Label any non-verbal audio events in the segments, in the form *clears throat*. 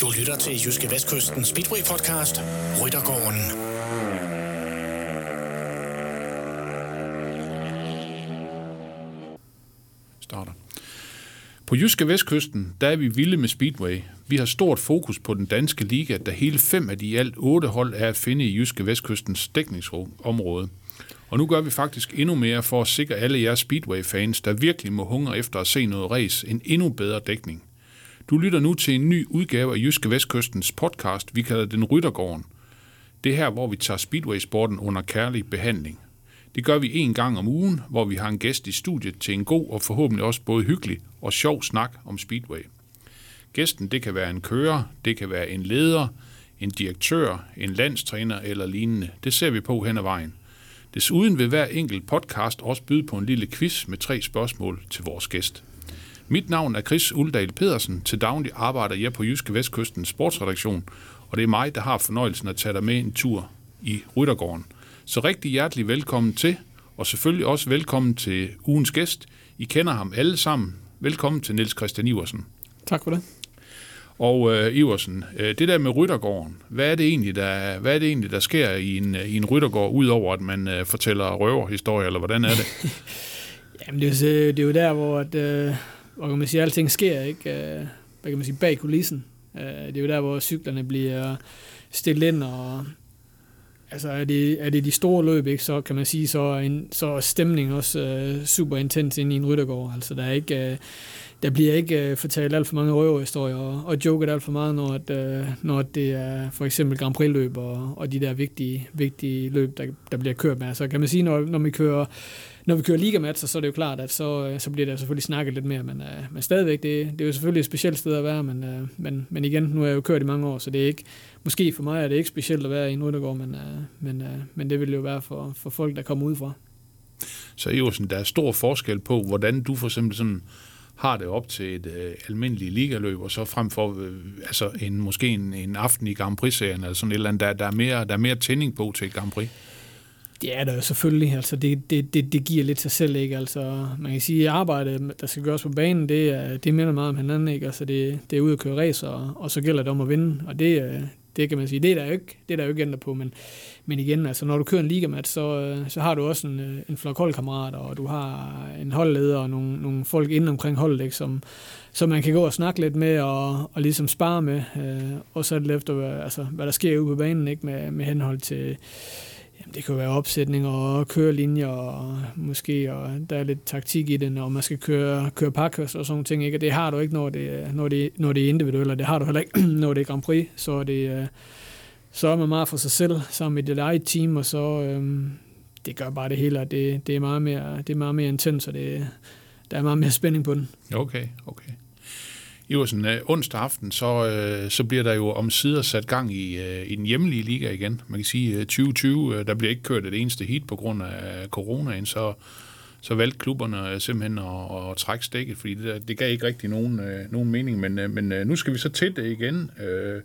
Du lytter til Jyske Vestkysten Speedway Podcast, Ryttergården. starter. På Jyske Vestkysten, der er vi vilde med Speedway. Vi har stort fokus på den danske liga, da hele fem af de i alt otte hold er at finde i Jyske Vestkystens dækningsområde. Og nu gør vi faktisk endnu mere for at sikre alle jer Speedway-fans, der virkelig må hungre efter at se noget race, en endnu bedre dækning. Du lytter nu til en ny udgave af Jyske Vestkystens podcast, vi kalder den Ryttergården. Det er her, hvor vi tager Speedway-sporten under kærlig behandling. Det gør vi en gang om ugen, hvor vi har en gæst i studiet til en god og forhåbentlig også både hyggelig og sjov snak om Speedway. Gæsten det kan være en kører, det kan være en leder, en direktør, en landstræner eller lignende. Det ser vi på hen ad vejen. Desuden vil hver enkelt podcast også byde på en lille quiz med tre spørgsmål til vores gæst. Mit navn er Chris Uldal Pedersen. Til daglig arbejder jeg på Jyske Vestkystens sportsredaktion, og det er mig, der har fornøjelsen at tage dig med en tur i Ryttergården. Så rigtig hjertelig velkommen til, og selvfølgelig også velkommen til ugens gæst. I kender ham alle sammen. Velkommen til Niels Christian Iversen. Tak for det. Og øh, Iversen, øh, det der med Ryttergården, hvad er det egentlig, der, hvad er det egentlig, der sker i en, i en Ryttergård, udover at man øh, fortæller røverhistorier, eller hvordan er det? *laughs* Jamen, det er, jo, det er jo der, hvor, at, øh, hvor kan man sige, alting sker, ikke? Øh, hvad kan man sige, bag kulissen. Øh, det er jo der, hvor cyklerne bliver stillet ind, og altså er det, er det de store løb, ikke, så kan man sige, så er, en, så er stemningen også øh, super intens inde i en ryttergård. Altså der er ikke... Øh, der bliver ikke øh, fortalt alt for mange røverhistorier og, og joket alt for meget, når, at, øh, når det er for eksempel Grand Prix-løb og, og de der vigtige, vigtige løb, der, der bliver kørt med. Så kan man sige, når, når vi kører når vi kører ligamatcher, så er det jo klart, at så, øh, så bliver der selvfølgelig snakket lidt mere, men, øh, men stadigvæk, det, det er jo selvfølgelig et specielt sted at være, men, øh, men, men igen, nu har jeg jo kørt i mange år, så det er ikke, måske for mig er det ikke specielt at være i en ryttergård, men, øh, men, øh, men det vil det jo være for, for folk, der kommer udefra. Så Iversen, der er stor forskel på, hvordan du for eksempel sådan har det op til et øh, almindeligt ligaløb, og så frem for øh, altså en, måske en, en aften i Grand Prix-serien, eller sådan et eller andet, der, der, er mere, der er mere tænding på til et Grand Prix. Det er der jo selvfølgelig. Altså, det, det, det, det giver lidt sig selv, ikke? Altså, man kan sige, at arbejdet, der skal gøres på banen, det, er, det minder meget om hinanden, ikke? Altså, det, det er ud at køre racer, og, og så gælder det om at vinde. Og det, øh, det kan man sige, det er der jo ikke, det er der jo ikke ændret på, men, men igen, altså, når du kører en ligamat, så, øh, så har du også en, øh, en flok holdkammerater, og du har en holdleder og nogle, nogle folk inden omkring holdet, ikke? Som, som man kan gå og snakke lidt med og, og ligesom spare med, øh, og så det efter, altså, hvad der sker ude på banen, ikke? Med, med henhold til Jamen, det kan jo være opsætning og kørelinjer, og måske og der er lidt taktik i det, når man skal køre, køre pakkers og sådan ting. Ikke? Og det har du ikke, når det, når det, når det er individuelt, og det har du heller ikke, *clears throat* når det er Grand Prix. Så er, det, øh, så er man meget for sig selv sammen med dit eget team, og så øhm, det gør bare det hele, og det, det, er meget mere, det er meget mere intens, og det, der er meget mere spænding på den. Okay, okay. Iversen, øh, onsdag aften, så, øh, så bliver der jo om sider sat gang i, øh, i den hjemlige liga igen. Man kan sige, øh, 2020, øh, der bliver ikke kørt et eneste hit på grund af coronaen, så, så valgte klubberne øh, simpelthen at, at trække stikket, fordi det, det gav ikke rigtig nogen, øh, nogen mening. Men, øh, men øh, nu skal vi så til det igen, øh,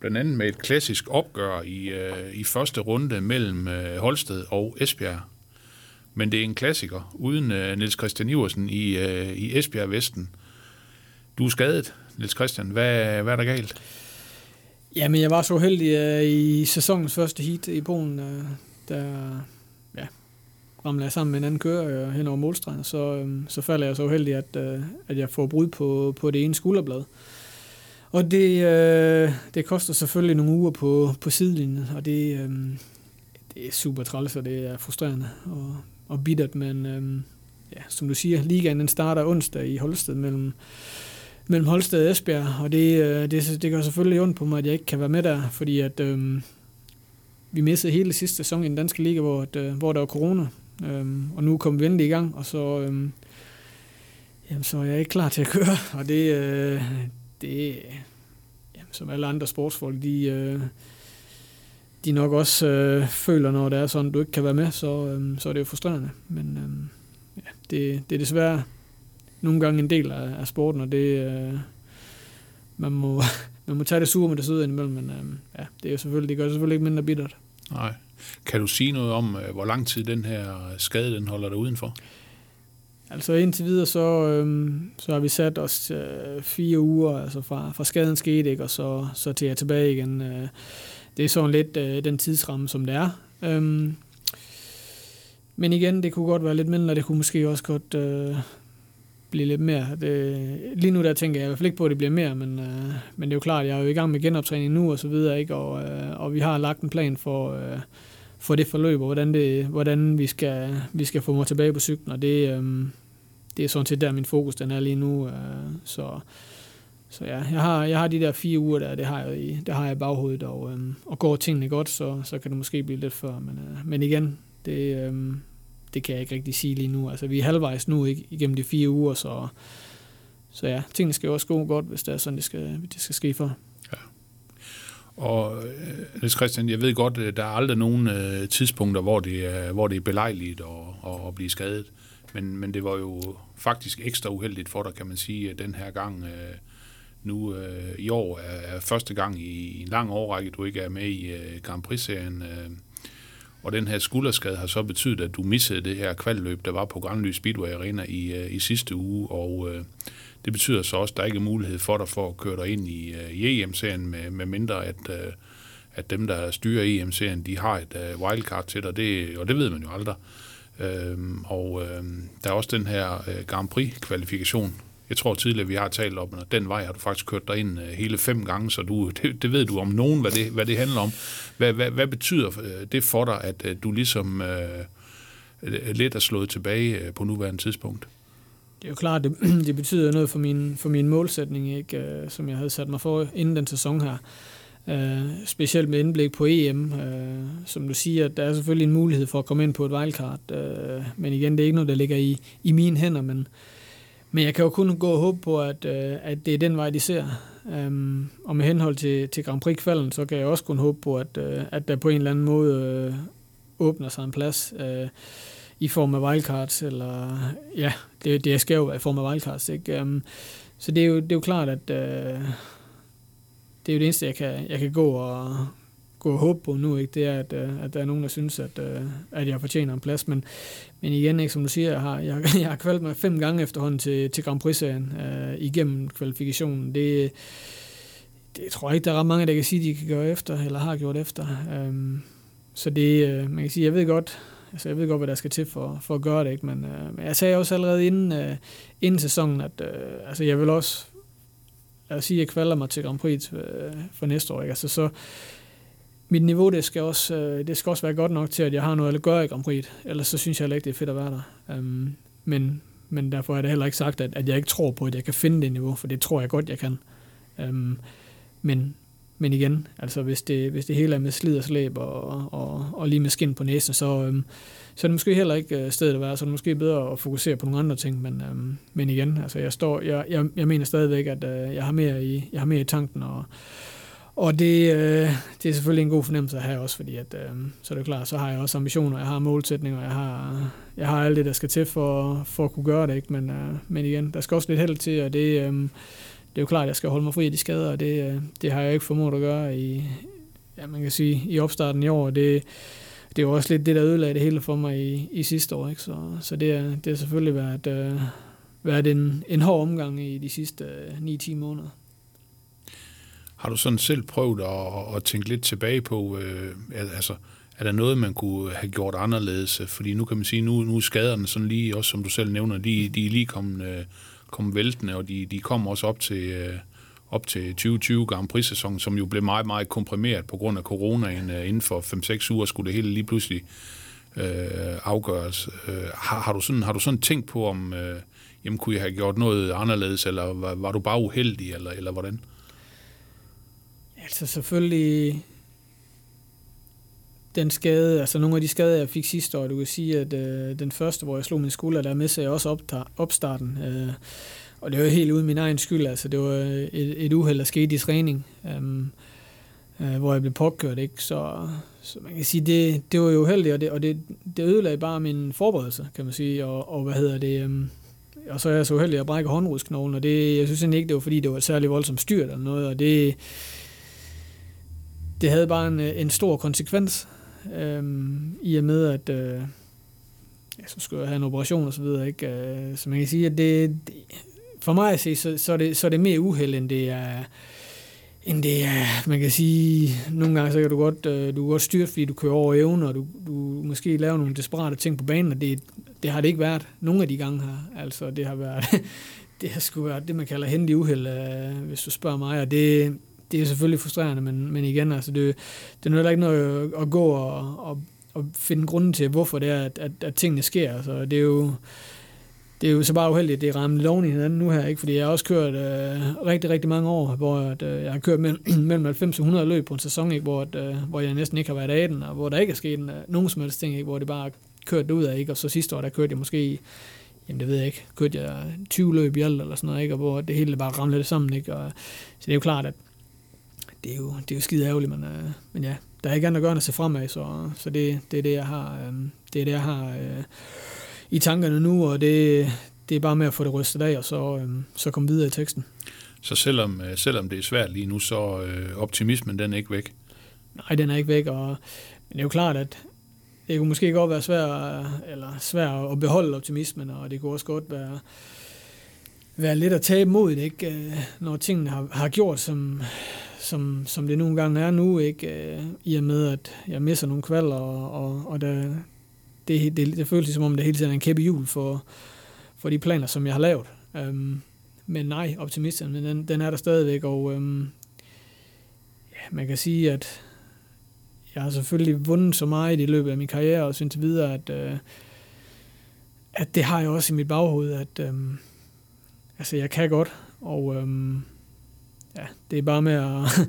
blandt andet med et klassisk opgør i, øh, i første runde mellem øh, Holsted og Esbjerg. Men det er en klassiker, uden øh, Niels Christian Iversen i, øh, i Esbjerg Vesten. Du er skadet, Niels Christian. Hvad, hvad er der galt? Jamen, jeg var så heldig uh, øh, i sæsonens første heat i Polen, uh, der ja, ramlede jeg sammen med en anden kører uh, hen over målstregen, så, um, så falder jeg så heldig, at, uh, at jeg får brud på, på det ene skulderblad. Og det, uh, det koster selvfølgelig nogle uger på, på sidelinjen, og det, um, det er super træls, og det er frustrerende og, og bittert, men um, ja, som du siger, ligaen den starter onsdag i Holsted mellem mellem Holsted og Esbjerg, og det, øh, det, det gør selvfølgelig ondt på mig, at jeg ikke kan være med der, fordi at øh, vi missede hele sidste sæson i den danske liga, hvor, at, øh, hvor der var corona, øh, og nu kommer vi endelig i gang, og så, øh, jamen, så er jeg ikke klar til at køre, og det, øh, det jamen, som alle andre sportsfolk, de, øh, de nok også øh, føler, når det er sådan, du ikke kan være med, så, øh, så er det jo frustrerende, men øh, ja, det, det er desværre nogle gange en del af, af sporten, og det, øh, man, må, *laughs* man må tage det sure med det søde indimellem, men øh, ja, det, er jo selvfølgelig, det gør det selvfølgelig ikke mindre bittert. Nej. Kan du sige noget om, øh, hvor lang tid den her skade den holder dig udenfor? Altså indtil videre, så, øhm, så har vi sat os øh, fire uger, altså fra, fra skaden skete, ikke, og så, så til jeg tilbage igen. Øh, det er sådan lidt øh, den tidsramme, som det er. Øhm, men igen, det kunne godt være lidt mindre, det kunne måske også godt øh, blive lidt mere. Det, lige nu der tænker jeg i hvert fald ikke på, at det bliver mere, men, øh, men det er jo klart, jeg er jo i gang med genoptræning nu og så videre, ikke? Og, øh, og vi har lagt en plan for, øh, for det forløb, og hvordan, det, hvordan vi, skal, vi skal få mig tilbage på cyklen, og det, øh, det er sådan set der, min fokus den er lige nu. Øh, så så ja, jeg har, jeg har de der fire uger der, det har jeg i, det har jeg i baghovedet, og, øh, og går tingene godt, så, så kan det måske blive lidt før. Men, øh, men igen, det, øh, det kan jeg ikke rigtig sige lige nu. Altså, vi er halvvejs nu ikke, igennem de fire uger, så, så ja, tingene skal jo også gå godt, hvis det er sådan, det skal, det skal ske for. Ja. Og øh, Niels Christian, jeg ved godt, øh, der er aldrig nogen øh, tidspunkter, hvor det er, hvor det er belejligt at, at, at blive skadet. Men, men det var jo faktisk ekstra uheldigt for dig, kan man sige, den her gang. Øh, nu øh, i år er, er første gang i, i en lang årrække, du ikke er med i øh, Grand Prix-serien. Øh, og den her skulderskade har så betydet, at du missede det her kvalløb, der var på Grandly Speedway Arena i, øh, i sidste uge, og øh, det betyder så også, at der ikke er mulighed for dig for at køre dig ind i, øh, EM-serien, med, med mindre at, øh, at dem, der styrer EM-serien, de har et øh, wildcard til dig, det, og det ved man jo aldrig. Øhm, og øh, der er også den her øh, Grand Prix-kvalifikation, jeg tror tidligere, vi har talt om, at den vej har du faktisk kørt dig ind øh, hele fem gange, så du, det, det ved du om nogen, hvad det, hvad det handler om. Hvad, hvad, hvad betyder øh, det for dig, at øh, du ligesom øh, lidt er slået tilbage på nuværende tidspunkt? Det er jo klart, det, *clears throat* det betyder noget for min, for min målsætning, ikke, som jeg havde sat mig for inden den sæson her. Uh, specielt med indblik på EM. Uh, som du siger, der er selvfølgelig en mulighed for at komme ind på et wildcard, uh, men igen, det er ikke noget, der ligger i, i mine hænder, men men jeg kan jo kun gå og håbe på, at, øh, at det er den vej, de ser. Um, og med henhold til, til Grand Prix-kvalden, så kan jeg også kun håbe på, at, øh, at der på en eller anden måde øh, åbner sig en plads øh, i form af wildcards, eller ja, det, det skal jo være i form af wildcards. Ikke? Um, så det er, jo, det er jo klart, at øh, det er jo det eneste, jeg kan, jeg kan gå og, gå og håbe på nu, ikke, det er, at, øh, at der er nogen, der synes, at, øh, at jeg fortjener en plads. Men, men igen, ikke, som du siger, jeg har, jeg, *laughs* jeg har kvalt mig fem gange efterhånden til, til Grand Prix-serien øh, igennem kvalifikationen. Det, det tror jeg ikke, der er ret mange, der kan sige, de kan gøre efter, eller har gjort efter. Um, så det, øh, man kan sige, jeg ved godt, altså jeg ved godt, hvad der skal til for, for at gøre det, ikke? Men, øh, men jeg sagde også allerede inden, øh, inden sæsonen, at øh, altså jeg vil også, lad os sige, jeg kvalder mig til Grand Prix øh, for næste år, ikke? Altså så, mit niveau det skal, også, øh, det skal også være godt nok til, at jeg har noget at gøre i Grand Prix. Ellers så synes jeg heller ikke, det er fedt at være der. Um, men, men derfor er det heller ikke sagt, at, at jeg ikke tror på, at jeg kan finde det niveau, for det tror jeg godt, jeg kan. Um, men, men igen, altså hvis det, hvis det hele er med slid og slæb og, og, og lige med skin på næsen, så, um, så er det måske heller ikke øh, stedet at være, så er det måske bedre at fokusere på nogle andre ting, men, um, men igen, altså jeg, står, jeg, jeg, jeg mener stadigvæk, at uh, jeg, har mere i, jeg har mere i tanken, og, og det, øh, det er selvfølgelig en god fornemmelse at have også, fordi at, øh, så er det klart, så har jeg også ambitioner, jeg har målsætninger, jeg har, jeg har alt det, der skal til for, for at kunne gøre det, ikke? Men, øh, men igen, der skal også lidt held til, og det, øh, det er jo klart, at jeg skal holde mig fri af de skader, og det, øh, det har jeg ikke formået at gøre i, ja, man kan sige, i opstarten i år, det, det er jo også lidt det, der ødelagde det hele for mig i, i sidste år, ikke? Så, så det, er, det har selvfølgelig været, øh, været en, en hård omgang i de sidste øh, 9-10 måneder. Har du sådan selv prøvet at, at tænke lidt tilbage på, øh, altså, er der noget, man kunne have gjort anderledes? Fordi nu kan man sige, nu, nu er skaderne sådan lige, også som du selv nævner, de, de er lige kommet, øh, kommet væltende, og de, de kommer også op til, øh, op til 2020 Grand Prix-sæsonen, som jo blev meget, meget komprimeret på grund af coronaen. Øh, inden for 5-6 uger skulle det hele lige pludselig øh, afgøres. Øh, har, har, du sådan, har du sådan tænkt på, om øh, jamen, kunne jeg have gjort noget anderledes, eller var, var du bare uheldig, eller, eller hvordan? Altså selvfølgelig den skade, altså nogle af de skader, jeg fik sidste år, du kan sige, at øh, den første, hvor jeg slog min skulder, der med jeg også optager, opstarten. Øh, og det var helt uden min egen skyld, altså det var øh, et, et uheld, der skete i træning, øh, øh, hvor jeg blev påkørt, ikke? Så, så man kan sige, det, det var jo uheldigt, og det, og det, det ødelagde bare min forberedelse, kan man sige, og, og hvad hedder det, øh, og så er jeg så uheldig at brække håndrudsknoglen, og det, jeg synes egentlig ikke, det var fordi, det var et særligt voldsomt styrt eller noget, og det, det havde bare en, øh, en stor konsekvens, øh, i og med, at, øh, ja, så skulle jeg have en operation og så videre, ikke? Øh, så man kan sige, at det, det for mig at se, så, så, er det, så er det mere uheld, end det er, end det er, man kan sige, nogle gange så kan du godt, øh, du kan godt styre, fordi du kører over evne, og du, du måske laver nogle desperate ting på banen, og det, det har det ikke været nogle af de gange her. Altså, det har været, *laughs* det har sgu været det, man kalder hændig uheld, øh, hvis du spørger mig, og det, det er selvfølgelig frustrerende, men, men igen, altså, det, det er ikke noget at gå og, og, og finde grunden til, hvorfor det er, at, at, at tingene sker. Altså, det er jo, det er jo så bare uheldigt, at det rammer loven i hinanden nu her, ikke? fordi jeg har også kørt øh, rigtig, rigtig mange år, hvor at, øh, jeg har kørt mellem, *clears throat* mellem 90 og 100 løb på en sæson, ikke? Hvor, at, øh, hvor jeg næsten ikke har været af den, og hvor der ikke er sket en, nogen som helst ting, ikke? hvor det bare kørt ud af, ikke? og så sidste år, der kørte jeg måske, jamen det ved jeg ikke, kørte jeg 20 løb i alt, eller sådan noget, ikke? og hvor det hele bare ramlede det sammen, ikke? Og, så det er jo klart, at det er jo, det er jo skide ærgerligt, men, øh, men ja, der er ikke andet at gøre end at se fremad, så, så det, det er det, jeg har, øh, det er det, jeg har øh, i tankerne nu, og det, det er bare med at få det rystet af, og så, øh, så komme videre i teksten. Så selvom, øh, selvom det er svært lige nu, så øh, optimismen den er ikke væk? Nej, den er ikke væk, og men det er jo klart, at det kunne måske godt være svært, eller svært at beholde optimismen, og det kunne også godt være, være lidt at tabe mod det, ikke? Øh, når tingene har, har gjort, som, som, som det nogle gange er nu, ikke? Øh, i og med, at jeg misser nogle kvalder, og, og, og der, det, det, det føles som om, det hele tiden er en kæppe jul for, for de planer, som jeg har lavet. Um, men nej, optimisten, den, den er der stadigvæk, og um, ja, man kan sige, at jeg har selvfølgelig vundet så meget i løbet af min karriere, og synes videre, at, uh, at det har jeg også i mit baghoved, at um, altså, jeg kan godt, og um, ja, det er bare med at *laughs*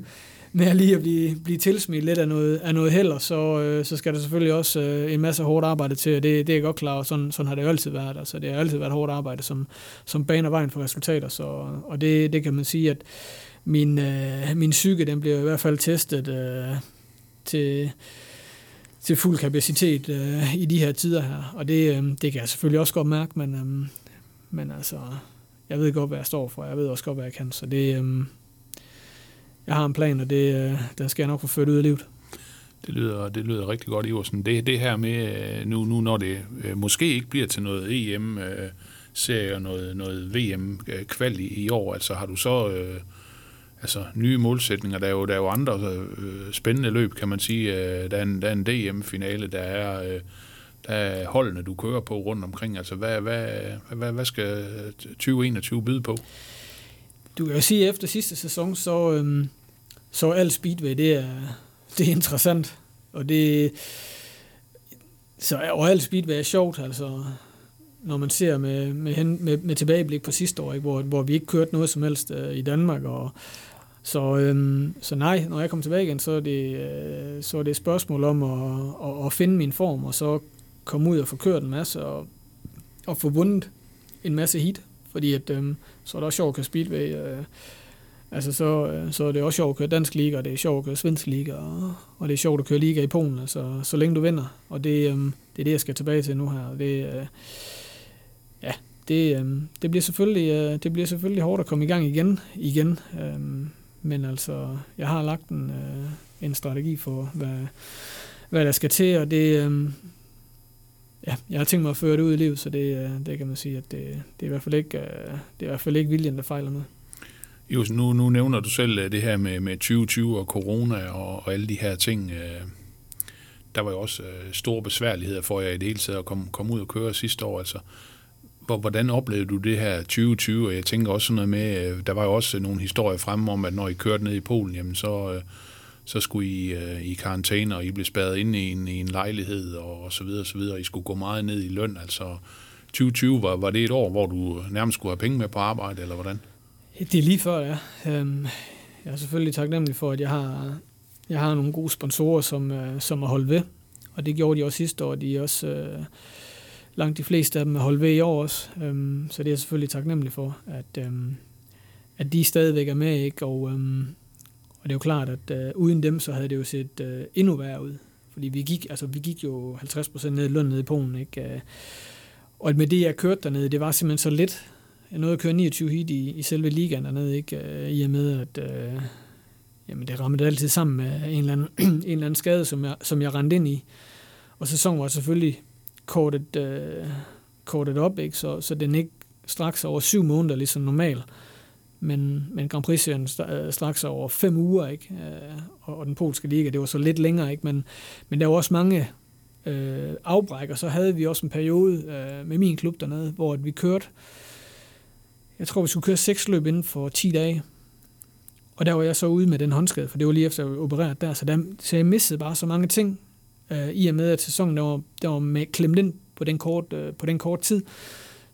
med lige at blive, blive tilsmidt lidt af noget, af noget heller, så, øh, så skal der selvfølgelig også øh, en masse hårdt arbejde til, og det, det er jeg godt klar over. Sådan, sådan har det jo altid været. Altså, det har altid været hårdt arbejde, som, som baner vejen for resultater. Så, og det, det kan man sige, at min, øh, min psyke, den bliver i hvert fald testet øh, til, til fuld kapacitet øh, i de her tider her. Og det, øh, det kan jeg selvfølgelig også godt mærke, men, øh, men altså, jeg ved godt, hvad jeg står for. Jeg ved også godt, hvad jeg kan. Så det, øh, jeg har en plan, og det, øh, der skal jeg nok få ført ud af livet. Det lyder, det lyder rigtig godt, Iversen. Det, det her med, øh, nu, nu når det øh, måske ikke bliver til noget EM-serie og noget, noget VM-kval i, i år, altså har du så øh, altså, nye målsætninger? Der er jo, der er jo andre øh, spændende løb, kan man sige. Der er en, der er en DM-finale, der er... Øh, der er holdene, du kører på rundt omkring. Altså, hvad, hvad, hvad, hvad skal 2021 byde på? Du kan jo sige, at efter sidste sæson, så, øhm, så alt speedway, det er, det er interessant. Og det, så, og alt speedway er sjovt, altså når man ser med, med, med, med tilbageblik på sidste år, ikke, hvor, hvor vi ikke kørte noget som helst øh, i Danmark, og så, øhm, så nej, når jeg kommer tilbage igen, så er det, øh, så er det et spørgsmål om at, at, at finde min form, og så komme ud og få kørt en masse, og, og få vundet en masse hit, fordi at, øhm, så er det også sjovt at køre speedway, øh, Altså, så, øh, så er det også sjovt at køre dansk liga, og det er sjovt at køre svensk liga, og, og det er sjovt at køre liga i Polen, altså, så længe du vinder. Og det, øhm, det er det, jeg skal tilbage til nu her. Det, øh, ja, det, øh, det, bliver selvfølgelig, øh, det bliver selvfølgelig hårdt at komme i gang igen. igen. Øh, men altså, jeg har lagt en, øh, en strategi for, hvad, hvad der skal til, og det, øh, ja, jeg har tænkt mig at føre det ud i livet, så det, øh, det kan man sige, at det, det, er i hvert fald ikke, øh, det er i hvert fald ikke viljen, der fejler noget. Jo, nu, nu nævner du selv øh, det her med, med 2020 og corona og, og alle de her ting. Øh. Der var jo også øh, store besværligheder for jer i det hele taget at komme, komme ud og køre sidste år. Altså, hvordan oplevede du det her 2020? Og jeg tænker også sådan noget med, der var jo også nogle historier fremme om, at når I kørte ned i Polen, jamen så, så skulle I i karantæne, og I blev spadet inde i en, i en lejlighed og, og så videre, og så videre. I skulle gå meget ned i løn. Altså 2020, var, var det et år, hvor du nærmest skulle have penge med på arbejde, eller hvordan? Det er lige før, ja. Øhm, jeg er selvfølgelig taknemmelig for, at jeg har, jeg har nogle gode sponsorer, som, øh, som er holdt ved. Og det gjorde de også sidste år. De er også øh, langt de fleste af dem er holdt ved i år også. Øhm, så det er jeg selvfølgelig taknemmelig for, at, øhm, at de stadigvæk er med. Ikke? Og, øhm, og det er jo klart, at øh, uden dem, så havde det jo set øh, endnu værre ud. Fordi vi gik, altså, vi gik jo 50% ned i løn ned i Polen. Ikke? Øh, og med det, jeg kørte dernede, det var simpelthen så lidt, jeg nåede at køre 29 hit i, i selve ligaen dernede, ikke? Øh, i og med, at øh, jamen, det rammede altid sammen med en eller anden, *clears throat* en eller anden skade, som jeg, som jeg rendte ind i. Og sæsonen var selvfølgelig kortet, øh, kortet op, ikke? Så, så den ikke straks over syv måneder, ligesom normalt. Men, men Grand Prix-serien øh, straks over fem uger, ikke? Øh, og, og den polske liga, det var så lidt længere, ikke? Men, men der var også mange øh, afbræk, og så havde vi også en periode øh, med min klub dernede, hvor vi kørte, jeg tror, vi skulle køre seks løb inden for 10 dage. Og der var jeg så ude med den håndskade, for det var lige efter, at jeg opereret der. Så, der, så jeg missede bare så mange ting, øh, i og med, at sæsonen der var, der var med klemt ind på den, kort, øh, på den kort tid.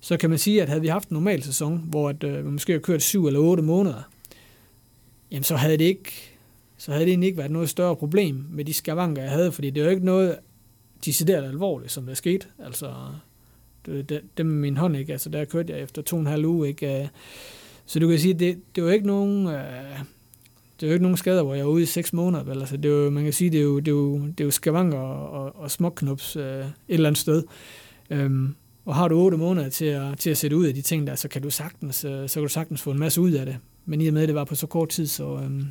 Så kan man sige, at havde vi haft en normal sæson, hvor at, øh, vi måske har kørt syv eller otte måneder, jamen så havde det ikke så havde det egentlig ikke været noget større problem med de skavanker, jeg havde, fordi det er jo ikke noget decideret alvorligt, som der skete. Altså, Øh, det, det, med min hånd, ikke? Altså, der kørte jeg efter to og en halv uge, ikke? Øh, så du kan sige, det, det var ikke nogen... Øh, det er jo ikke nogen skader, hvor jeg er ude i seks måneder. Vel? Altså, det er jo, man kan sige, det er jo, det er jo, det er jo skavanker og, og, og småknups øh, et eller andet sted. Øhm, og har du otte måneder til at, til at sætte ud af de ting der, så kan du sagtens, øh, så kan du sagtens få en masse ud af det. Men i og med, at det var på så kort tid, så, øhm,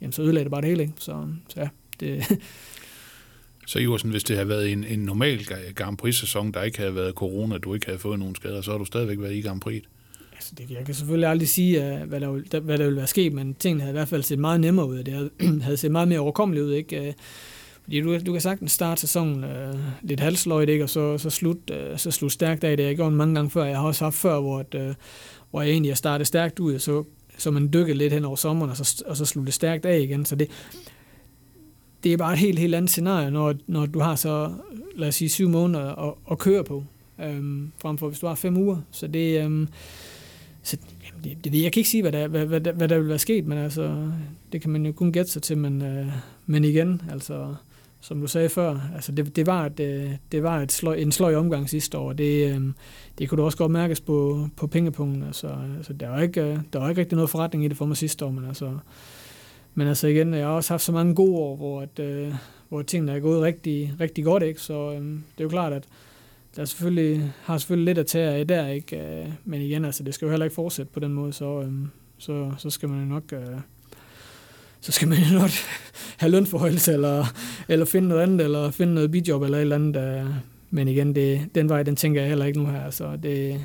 jamen, så ødelagde det bare det hele. Ikke? Så, så ja, det, *laughs* Så Iversen, hvis det havde været en, en normal Grand Prix-sæson, der ikke havde været corona, du ikke havde fået nogen skader, så har du stadigvæk været i Grand Prix. Altså, det, jeg kan selvfølgelig aldrig sige, øh, hvad der, hvad der vil være sket, men tingene havde i hvert fald set meget nemmere ud. Det havde, *clears throat* havde set meget mere overkommeligt ud. Ikke? Øh, fordi du, du kan sagtens starte sæsonen øh, lidt halsløjt, ikke? og så, så, slut, øh, så slut stærkt af. Det har gjort mange gange før. Jeg har også haft før, hvor, at, øh, hvor jeg egentlig har startet stærkt ud, og så, så man dykkede lidt hen over sommeren, og så, og så sluttede stærkt af igen. Så det, det er bare et helt, helt andet scenarie, når, når du har så, lad os sige, syv måneder at, at køre på, øhm, frem for hvis du har fem uger. Så det, øhm, så, jamen, det, det, jeg kan ikke sige, hvad der, hvad, hvad, hvad der vil være sket, men altså, det kan man jo kun gætte sig til, men, øh, men igen, altså, som du sagde før, altså det, det var, et, øh, det var et sløj, en sløj omgang sidste år, det, øh, det kunne du også godt mærkes på, på pengepunkten, altså, altså der, var ikke, øh, der var ikke rigtig noget forretning i det for mig sidste år, men altså, men altså igen, jeg har også haft så mange gode år, hvor, at, øh, hvor tingene er gået rigtig, rigtig godt, ikke? så øh, det er jo klart, at der selvfølgelig, har selvfølgelig lidt at tage af der, ikke? Øh, men igen, altså, det skal jo heller ikke fortsætte på den måde, så, øh, så, så skal man jo nok... Øh, så skal man jo *laughs* nok have lønforhøjelse, eller, eller finde noget andet, eller finde noget bidjob, eller et eller andet. Øh, men igen, det, den vej, den tænker jeg heller ikke nu her. Så det,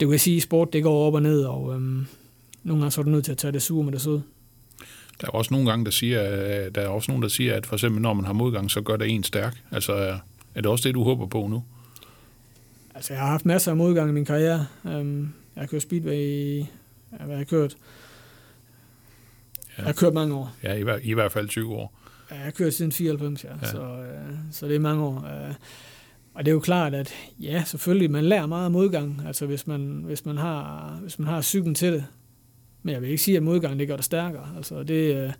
det kan sige, sport det går op og ned, og øh, nogle gange så er du nødt til at tage det sure med det søde. Der er også nogle gange, der siger, der er også nogen, der siger, at for eksempel når man har modgang, så gør det en stærk. Altså, er det også det, du håber på nu? Altså, jeg har haft masser af modgang i min karriere. Um, jeg har kørt speedway i, hvad har kørt? Ja. Jeg har kørt mange år. Ja, i, i hvert fald 20 år. Jeg har kørt siden 94, ja. ja. Så, uh, så det er mange år. Uh, og det er jo klart, at ja, selvfølgelig, man lærer meget af modgang. Altså, hvis man, hvis man, har, hvis man har cyklen til det, men jeg vil ikke sige, at modgang det gør dig stærkere. Altså, det, øh,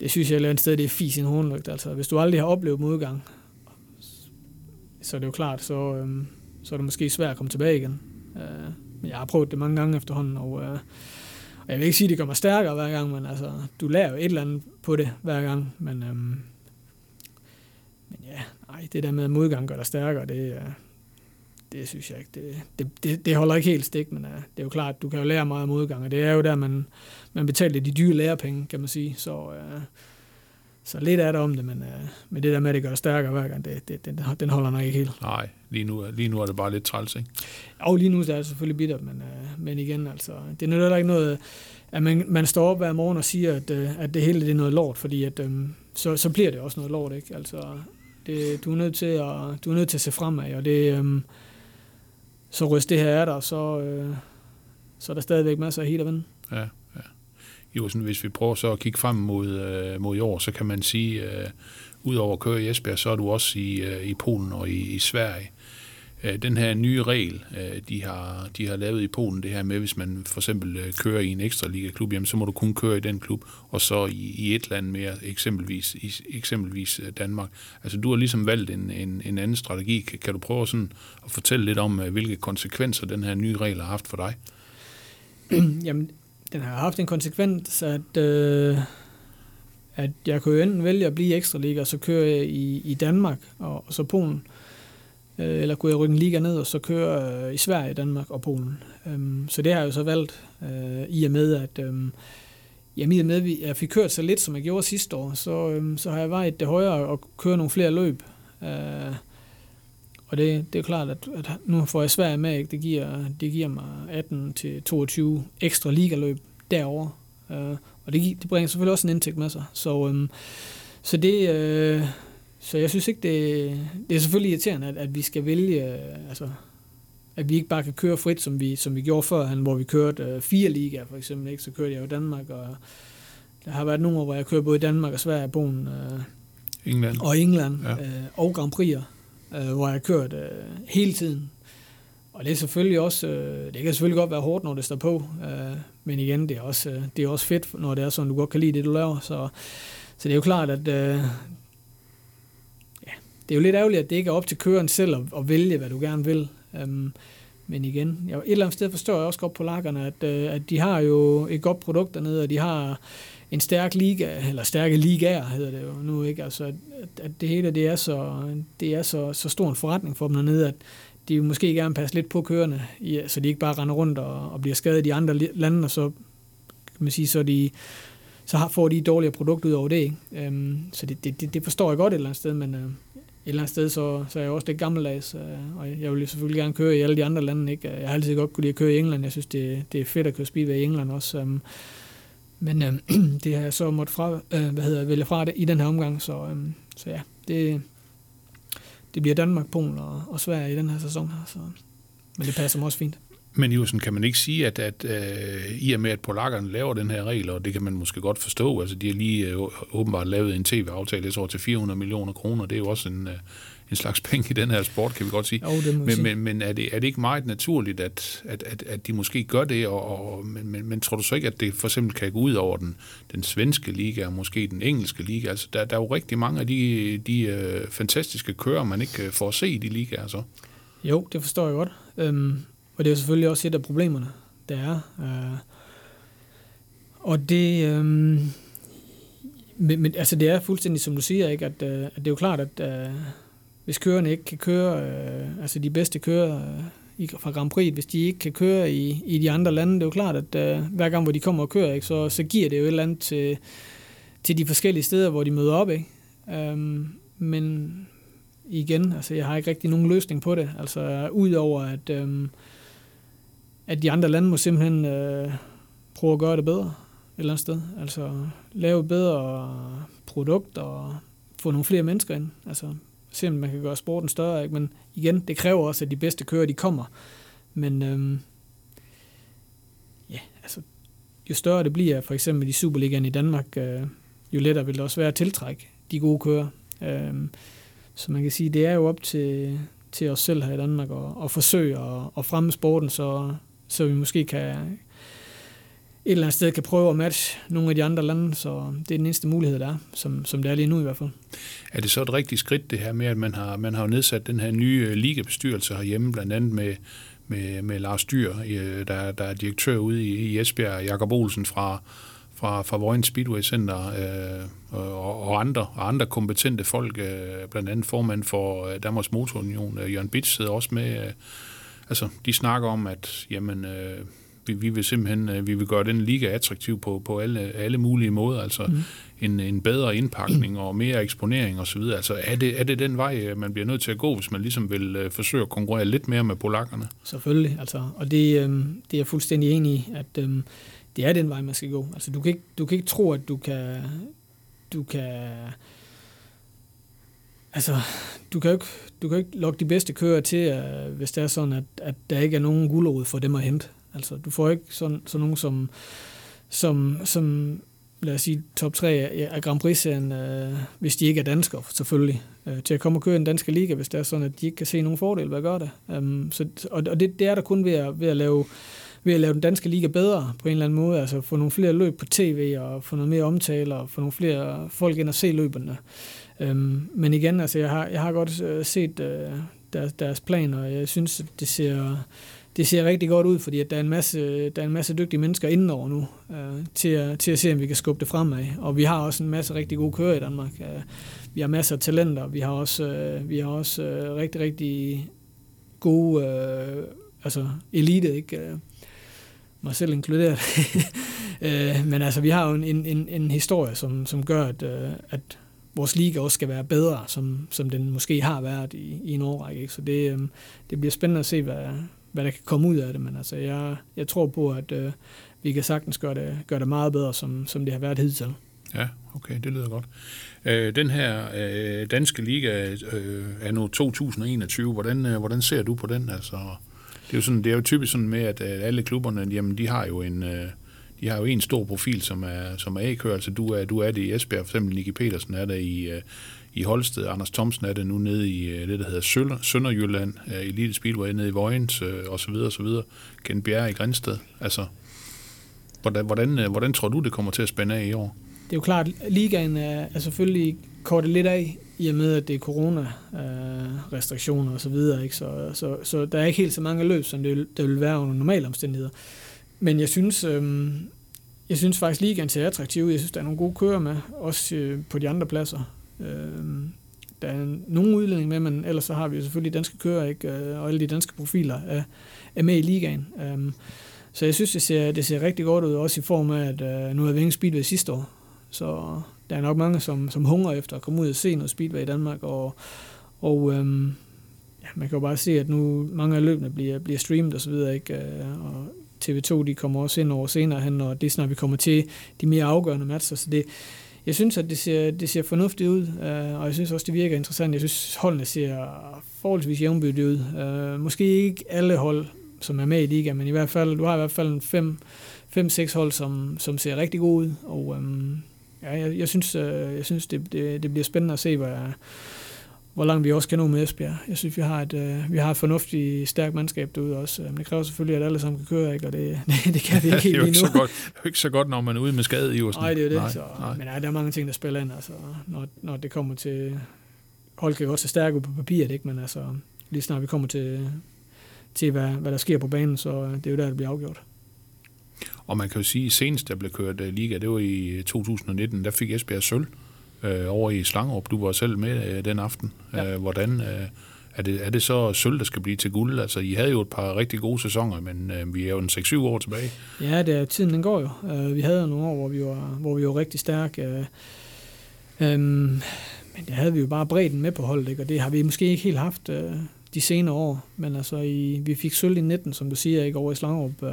det synes jeg et eller andet sted, det er fis i en hornlygt. Altså, hvis du aldrig har oplevet modgang, så er det jo klart, så, øhm, så er det måske svært at komme tilbage igen. Øh, men jeg har prøvet det mange gange efterhånden, og, øh, og jeg vil ikke sige, at det gør mig stærkere hver gang, men altså, du lærer jo et eller andet på det hver gang. Men, øhm, men ja, nej, det der med modgang gør dig stærkere, det, øh, det synes jeg ikke. Det, det, det, det holder ikke helt stik, men uh, det er jo klart, du kan jo lære meget af modgang, og det er jo der, man, man betaler de dyre lærepenge, kan man sige. Så, uh, så lidt er der om det, men, uh, men det der med, at det gør stærkere hver gang, det, det, den, den holder nok ikke helt. Nej, lige nu, lige nu er det bare lidt træls, ikke? Og lige nu er det selvfølgelig bitter, men, uh, men igen, altså, det er nødt ikke noget, at man, man står op hver morgen og siger, at, uh, at det hele det er noget lort, fordi at, um, så, så bliver det også noget lort, ikke? Altså, det, du, er nødt til at, du er nødt til at se fremad, og det, um, så ryst det her er der, så, øh, så er der stadigvæk masser af helt at vinde. Ja, ja. Jo, sådan, hvis vi prøver så at kigge frem mod, øh, mod i år, så kan man sige, øh, udover at køre i Esbjerg, så er du også i, øh, i Polen og i, i Sverige. Øh, den her nye regel, øh, de har, de har lavet i Polen, det her med, hvis man for eksempel øh, kører i en ekstra liga-klub, jamen, så må du kun køre i den klub, og så i, i et land mere, eksempelvis, i, eksempelvis øh, Danmark. Altså, du har ligesom valgt en, en, en anden strategi. Kan, kan du prøve sådan at fortælle lidt om, øh, hvilke konsekvenser den her nye regel har haft for dig? *clears throat* Jamen, den har haft en konsekvens, at, øh, at jeg kunne enten vælge at blive ekstra liga, og så køre i, i Danmark og, og så Polen. Øh, Øh, eller kunne jeg rykke en liga ned og så køre øh, i Sverige, Danmark og Polen. Øhm, så det har jeg jo så valgt, øh, i og med, at øhm, jamen, i og med, at jeg fik kørt så lidt, som jeg gjorde sidste år, så, øhm, så har jeg vejet det højere og køre nogle flere løb. Øh, og det, det er klart, at, at nu får jeg Sverige med, ikke? Det, giver, det giver mig 18-22 ekstra ligaløb derover øh, og det, det bringer selvfølgelig også en indtægt med sig. Så, øhm, så det... Øh, så jeg synes ikke, det, det er selvfølgelig irriterende, at, at vi skal vælge, øh, altså, at vi ikke bare kan køre frit, som vi, som vi gjorde før, hvor vi kørte øh, fire ligaer for eksempel, ikke? så kørte jeg jo Danmark, og der har været nogle år, hvor jeg kører både i Danmark og Sverige, Polen øh, England. og England, ja. øh, og Grand Prix'er, øh, hvor jeg har kørt øh, hele tiden. Og det er selvfølgelig også, øh, det kan selvfølgelig godt være hårdt, når det står på, øh, men igen, det er, også, øh, det er også fedt, når det er sådan, du godt kan lide det, du laver. Så, så det er jo klart, at øh, det er jo lidt ærgerligt, at det ikke er op til køren selv at, at vælge, hvad du gerne vil. Øhm, men igen, jeg, et eller andet sted forstår jeg også godt på lakkerne, at, øh, at de har jo et godt produkt dernede, og de har en stærk liga, eller stærke ligaer hedder det jo nu, ikke? Altså, at, at det hele det er, så, det er så, så stor en forretning for dem dernede, at de vil måske gerne passe lidt på kørende, så de ikke bare render rundt og, og bliver skadet i andre lande, og så kan man sige, så de så har, får de et dårligere produkt ud over det. Ikke? Øhm, så det, det, det forstår jeg godt et eller andet sted, men øh, et eller andet sted, så, så er jeg også lidt gammeldags, og jeg vil selvfølgelig gerne køre i alle de andre lande. Ikke? Jeg har altid godt kunne lide at køre i England. Jeg synes, det, det er fedt at køre speedway i England også. Øhm. Men øh, *clears throat* det har jeg så måtte fra, øh, hvad hedder, vælge fra det i den her omgang, så, øh, så ja, det, det bliver Danmark, Polen og, og Sverige i den her sæson her, så, men det passer mig også fint. Men Jusen, kan man ikke sige, at, at uh, i og med, at polakkerne laver den her regel, og det kan man måske godt forstå, altså de har lige uh, åbenbart lavet en tv-aftale, jeg tror til 400 millioner kroner, det er jo også en, uh, en slags *laughs* penge i den her sport, kan vi godt sige. Jo, det men, men, men er, det, er det ikke meget naturligt, at, at, at, at de måske gør det, og, og, men, men, men tror du så ikke, at det for eksempel kan gå ud over den, den svenske liga, og måske den engelske liga? Altså, der, der er jo rigtig mange af de, de uh, fantastiske kører, man ikke får at se i de ligaer, så. Jo, det forstår jeg godt. Øhm, og det er jo selvfølgelig også et af problemerne, der er. Øh, og det... Øh, men, men altså det er fuldstændig som du siger, ikke? At, øh, at det er jo klart, at øh, hvis kørerne ikke kan køre, øh, altså de bedste kører øh, fra Grand Prix, hvis de ikke kan køre i, i de andre lande, det er jo klart, at øh, hver gang, hvor de kommer og kører, ikke, så, så giver det jo et eller andet til, til de forskellige steder, hvor de møder op. Ikke? Øhm, men igen, altså jeg har ikke rigtig nogen løsning på det. Altså udover at, øhm, at de andre lande må simpelthen øh, prøve at gøre det bedre et eller andet sted. Altså lave et bedre produkt og få nogle flere mennesker ind. Altså se om man kan gøre sporten større. Ikke? Men igen, det kræver også, at de bedste kører, de kommer. Men øhm, ja, altså, jo større det bliver, for eksempel i Superligaen i Danmark, øh, jo lettere vil det også være at tiltrække de gode kører. Øhm, så man kan sige, det er jo op til, til os selv her i Danmark at, at forsøge at, at fremme sporten, så, så vi måske kan et eller andet sted kan prøve at matche nogle af de andre lande, så det er den eneste mulighed, der er, som, som det er lige nu i hvert fald. Er det så et rigtigt skridt, det her med, at man har, man har nedsat den her nye øh, ligabestyrelse herhjemme, blandt andet med, med, med Lars Dyr, øh, der, der er direktør ude i, i Esbjerg, Jakob Olsen fra, fra, fra Vojens Speedway Center øh, og, og, andre, og andre kompetente folk, øh, blandt andet formand for øh, Danmarks Motorunion, øh, Jørgen Bitsch, sidder også med. Øh, altså, de snakker om, at jamen, øh, vi, vi vil simpelthen øh, vi vil gøre den liga attraktiv på, på alle, alle mulige måder, altså mm. en, en bedre indpakning og mere eksponering osv. Altså er det, er det den vej, øh, man bliver nødt til at gå, hvis man ligesom vil øh, forsøge at konkurrere lidt mere med polakkerne? Selvfølgelig, altså, og det, øh, det er jeg fuldstændig enig i, at øh, det er den vej, man skal gå. Altså du kan ikke, du kan ikke tro, at du kan, du kan Altså, du kan jo ikke, du kan ikke lokke de bedste kører til, hvis det er sådan, at, at der ikke er nogen gulerod for dem at hente. Altså, du får ikke sådan, sådan nogen som, som, som lad os sige, top 3 af Grand Prix-serien, øh, hvis de ikke er danskere, selvfølgelig, øh, til at komme og køre i den danske liga, hvis det er sådan, at de ikke kan se nogen fordel ved at gøre det. Um, så, og og det, det er der kun ved at, ved at lave ved at lave den danske liga bedre på en eller anden måde, altså få nogle flere løb på tv og få noget mere omtale og få nogle flere folk ind og se løberne. Um, men igen, altså jeg har, jeg har godt øh, set øh, deres, deres planer, og jeg synes, det ser, det ser rigtig godt ud, fordi at der, er en masse, der er en masse dygtige mennesker indenover nu, øh, til, at, til at se, om vi kan skubbe det fremad. Og vi har også en masse rigtig gode kører i Danmark. Øh, vi har masser af talenter. Vi har også, øh, vi har også øh, rigtig, rigtig gode øh, altså elite, ikke? Øh, mig selv inkluderet. *laughs* øh, men altså, vi har jo en, en, en historie, som, som gør, at, øh, at vores liga også skal være bedre, som, som den måske har været i, i en årrække. Ikke? Så det, øh, det bliver spændende at se, hvad, hvad der kan komme ud af det. Men altså, jeg, jeg tror på, at øh, vi kan sagtens gøre det, gøre det meget bedre, som, som det har været hidtil. Ja, okay, det lyder godt. Øh, den her øh, danske liga øh, er nu 2021. Hvordan, øh, hvordan ser du på den? Altså, det er jo sådan, det er jo typisk sådan med, at øh, alle klubberne, jamen, de har jo en, øh, de har jo en stor profil, som er, som er A-kører. Altså, du er, du er det i Esbjerg, for eksempel Nicky Petersen er der i, øh, i Holsted, Anders Thomsen er det nu nede i øh, det, der hedder Sønderjylland, øh, Elite Speedway nede i Vojens, øh, og så videre, og så videre. Ken Bjerre i Grænsted. Altså, hvordan, hvordan, hvordan tror du, det kommer til at spænde af i år? Det er jo klart, ligaen er, er selvfølgelig kortet lidt af, i og med, at det er corona-restriktioner og så videre. Ikke? Så, så, så der er ikke helt så mange løb, som det, der vil være under normale omstændigheder. Men jeg synes, øh, jeg synes faktisk, ligaen ser attraktiv ud. Jeg synes, der er nogle gode kører med, også øh, på de andre pladser. Øh, der er nogen udledning med, men ellers så har vi jo selvfølgelig danske kører, ikke? Øh, og alle de danske profiler er, er med i ligaen. Øh, så jeg synes, det ser, det ser rigtig godt ud, også i form af, at øh, nu havde vi ingen speedway sidste år. Så der er nok mange, som, som hungrer efter at komme ud og se noget speedway i Danmark, og, og øhm, ja, man kan jo bare se, at nu mange af løbene bliver, bliver streamet og så videre, ikke? Øh, og TV2 de kommer også ind over senere hen, og det er snart, vi kommer til de mere afgørende matcher, så det, jeg synes, at det ser, det ser fornuftigt ud, øh, og jeg synes også, det virker interessant. Jeg synes, holdene ser forholdsvis jævnbyrdige ud. Øh, måske ikke alle hold, som er med i liga, men i hvert fald, du har i hvert fald fem, fem seks hold, som, som ser rigtig gode ud, og øhm, ja, jeg, jeg synes, øh, jeg synes det, det, det bliver spændende at se, hvad, hvor langt vi også kan nå med Esbjerg. Jeg synes, vi har et, øh, vi har et fornuftigt, stærkt mandskab derude også. Men det kræver selvfølgelig, at alle sammen kan køre, ikke? og det, *laughs* det, det kan vi ikke helt lige nu. Så godt, det er jo ikke så godt, når man er ude med skade i Sådan. Nej, det er det. Nej, så, nej. Men ja, der er mange ting, der spiller ind, altså, når, når det kommer til... Hold kan også stærke på papiret, ikke? men altså, lige snart vi kommer til, til hvad, hvad der sker på banen, så det er jo der, det bliver afgjort. Og man kan jo sige, at senest der blev kørt uh, liga, det var i 2019, der fik Esbjerg sølv uh, over i Slangerup. Du var selv med uh, den aften. Ja. Uh, hvordan uh, er, det, er det så sølv, der skal blive til guld? Altså, I havde jo et par rigtig gode sæsoner, men uh, vi er jo en 6-7 år tilbage. Ja, det er, tiden den går jo. Uh, vi havde jo nogle år, hvor vi var, hvor vi var rigtig stærke. Uh, um, men det havde vi jo bare bredden med på holdet, ikke? og det har vi måske ikke helt haft uh, de senere år. Men altså, i, vi fik sølv i 19, som du siger, ikke over i Slangerup. Uh,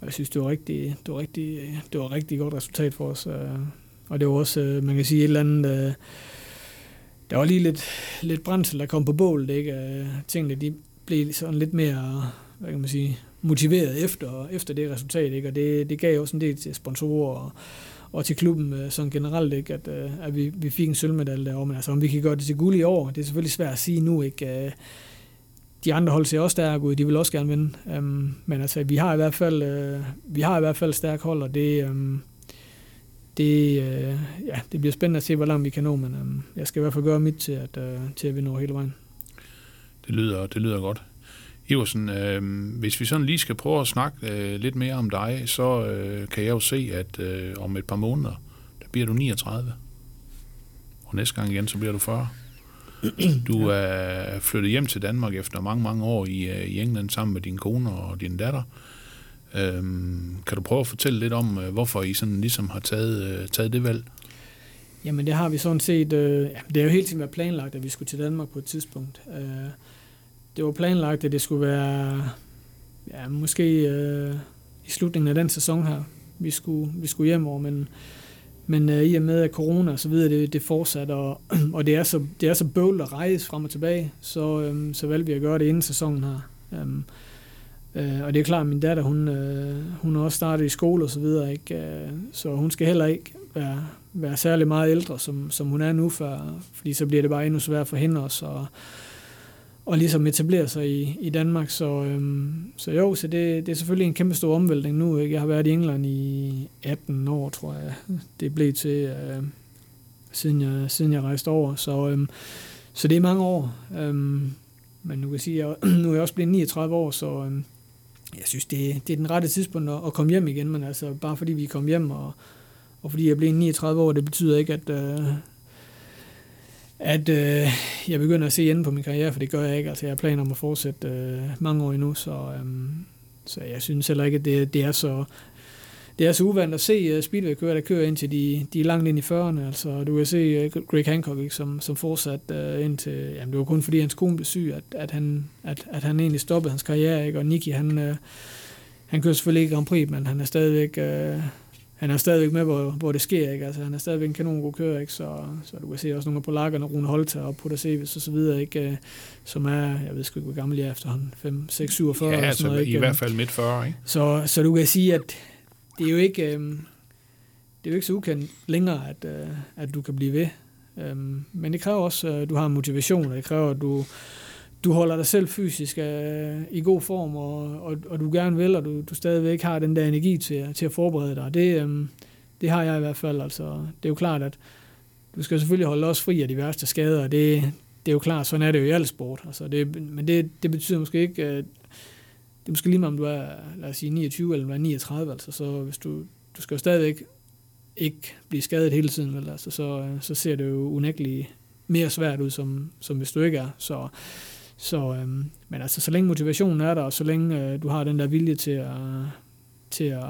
og jeg synes, det var rigtig, det var rigtig, det var rigtig godt resultat for os. Øh, og det var også, øh, man kan sige, et eller andet... Øh, der var lige lidt, lidt brændsel, der kom på bålet, ikke? Øh, tingene, de blev sådan lidt mere, hvad kan man sige, motiveret efter, efter det resultat, ikke? Og det, det gav også en del til sponsorer og, og til klubben øh, sådan generelt, ikke? At, øh, at vi, vi fik en sølvmedalje derovre. Men altså, om vi kan gøre det til guld i år, det er selvfølgelig svært at sige nu, ikke? de andre hold ser også stærke ud, de vil også gerne vinde. Øhm, men altså, vi har i hvert fald, vi har i hvert fald stærke hold, og det, øhm, det, uh, ja, det bliver spændende at se, hvor langt vi kan nå, men um, jeg skal i hvert fald gøre mit til, at, uh, til at vi når hele vejen. Det lyder, det lyder godt. Iversen, øh, hvis vi sådan lige skal prøve at snakke øh, lidt mere om dig, så øh, kan jeg jo se, at øh, om et par måneder, der bliver du 39. Og næste gang igen, så bliver du 40. Du er flyttet hjem til Danmark efter mange, mange år i, øh, i England sammen med din kone og din datter. Øhm, kan du prøve at fortælle lidt om, øh, hvorfor I sådan ligesom har taget, øh, taget det valg? Jamen det har vi sådan set, øh, det er jo helt tiden været planlagt, at vi skulle til Danmark på et tidspunkt. Øh, det var planlagt, at det skulle være ja, måske øh, i slutningen af den sæson her, vi skulle, vi skulle hjem over, men men øh, i og med, at corona og så videre, det, det fortsat, og, *clears throat* og det, er så, det er så bøvlet at rejse frem og tilbage, så, øhm, så valgte vi at gøre det inden sæsonen her. Øhm, øh, og det er klart, at min datter, hun, øh, hun har også startet i skole og så videre, ikke? Øh, så hun skal heller ikke være, være særlig meget ældre, som, som hun er nu, for, fordi så bliver det bare endnu sværere for hende også, og, og ligesom etablere sig i, i Danmark. Så, øhm, så jo, så det, det er selvfølgelig en kæmpe stor omvæltning nu. Ikke? Jeg har været i England i 18 år, tror jeg. Det blev til, øh, siden, jeg, siden jeg rejste over. Så, øhm, så det er mange år. Øhm, men nu kan jeg sige, at jeg, *clears throat* nu er jeg også blevet 39 år, så øhm, jeg synes, det, det er den rette tidspunkt at, at komme hjem igen. Men altså, bare fordi vi kom hjem, og, og fordi jeg blev 39 år, det betyder ikke, at... Øh, at øh, jeg begynder at se enden på min karriere, for det gør jeg ikke. Altså, jeg har planer om at fortsætte øh, mange år endnu, så, øh, så jeg synes heller ikke, at det, det er så det er så uvandt at se uh, speedway-kører, der kører ind til de, de er langt ind i 40'erne. Altså, du kan se uh, Greg Hancock, ikke, som, som fortsat uh, ind til, jamen det var kun fordi hans kone blev syg, at, at, han, at, at han egentlig stoppede hans karriere, ikke? og Nicky, han, uh, han kører selvfølgelig ikke Grand Prix, men han er stadigvæk, uh, han er stadigvæk med, hvor, hvor det sker, ikke? Altså, han er stadigvæk en kanon god kører, ikke? Så, så du kan se også nogle af polakkerne, Rune Holter og Peter Sevis og så videre, ikke? Som er, jeg ved sgu ikke, hvor gammel jeg er efterhånden, 5, 6, 47 ja, altså, noget, i hvert fald midt 40, ikke? Så, så du kan sige, at det er jo ikke, øh, det er jo ikke så ukendt længere, at, øh, at du kan blive ved. Øh, men det kræver også, at du har motivation, og det kræver, at du, du holder dig selv fysisk øh, i god form, og, og, og du gerne vil, og du, du stadigvæk har den der energi til, til at forberede dig. Det, øh, det har jeg i hvert fald. Altså, det er jo klart, at du skal selvfølgelig holde os fri af de værste skader, og det, det er jo klart, sådan er det jo i al sport. Altså, det, men det, det betyder måske ikke, øh, det er måske lige meget, om du er, lad os sige, 29 eller du er 39, altså, så hvis du, du skal jo stadigvæk ikke blive skadet hele tiden, vel, altså, så, øh, så ser det jo unægteligt mere svært ud, som, som hvis du ikke er. Så, så, øhm, men altså, så længe motivationen er der, og så længe øh, du har den der vilje til at, til at,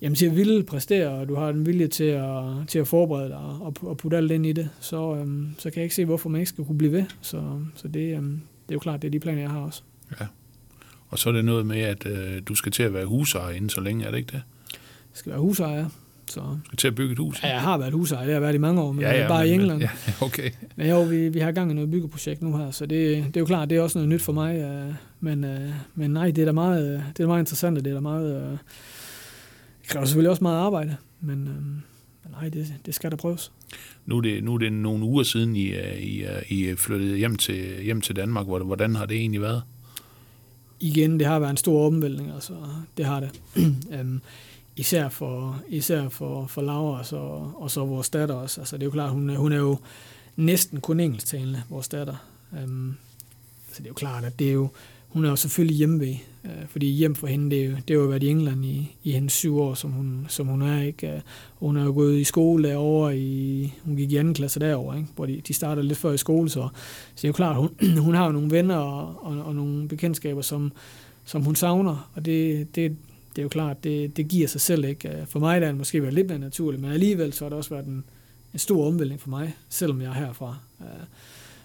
jamen, til at ville præstere, og du har den vilje til at, til at forberede dig og, og putte alt ind i det, så, øhm, så kan jeg ikke se, hvorfor man ikke skal kunne blive ved. Så, så det, øhm, det er jo klart, det er de planer, jeg har også. Ja. Og så er det noget med, at øh, du skal til at være husejer inden så længe, er det ikke det? Jeg skal være husejer, så... Du skal til at bygge et hus? Ja, jeg har været husejer, det har været i mange år, men ja, ja, bare men, i England. *laughs* Ja, okay. Men jo, vi, vi har gang i noget byggeprojekt nu her, så det, det er jo klart, det er også noget nyt for mig, øh, men, øh, men nej, det er da meget, det er meget interessant, og det er da meget... Øh, det kræver selvfølgelig også meget arbejde, men, øh, men nej, det, det skal der prøves. Nu er, det, nu er det nogle uger siden, I, I, I flyttede hjem til, hjem til Danmark. Hvordan har det egentlig været? Igen, det har været en stor omvæltning, altså det har det. um, *clears throat* især for, især for, for Laura og så, og så vores datter også. Altså det er jo klart, hun, hun er jo næsten kun engelsktalende, vores datter. Um, så det er jo klart, at det er jo, hun er jo selvfølgelig hjemme ved, øh, fordi hjem for hende, det det har jo været i England i, i hendes syv år, som hun, som hun er. Ikke? Øh, hun er jo gået i skole over i, hun gik i anden klasse derovre, ikke? hvor de, de starter lidt før i skole, så, så det er jo klart, hun, *clears throat* hun har jo nogle venner og, og, og nogle bekendtskaber, som, som hun savner, og det, det, det er jo klart, det, det giver sig selv ikke. Øh, for mig der er det måske været lidt mere naturligt, men alligevel så har det også været en, en stor omvæltning for mig, selvom jeg er herfra. Øh,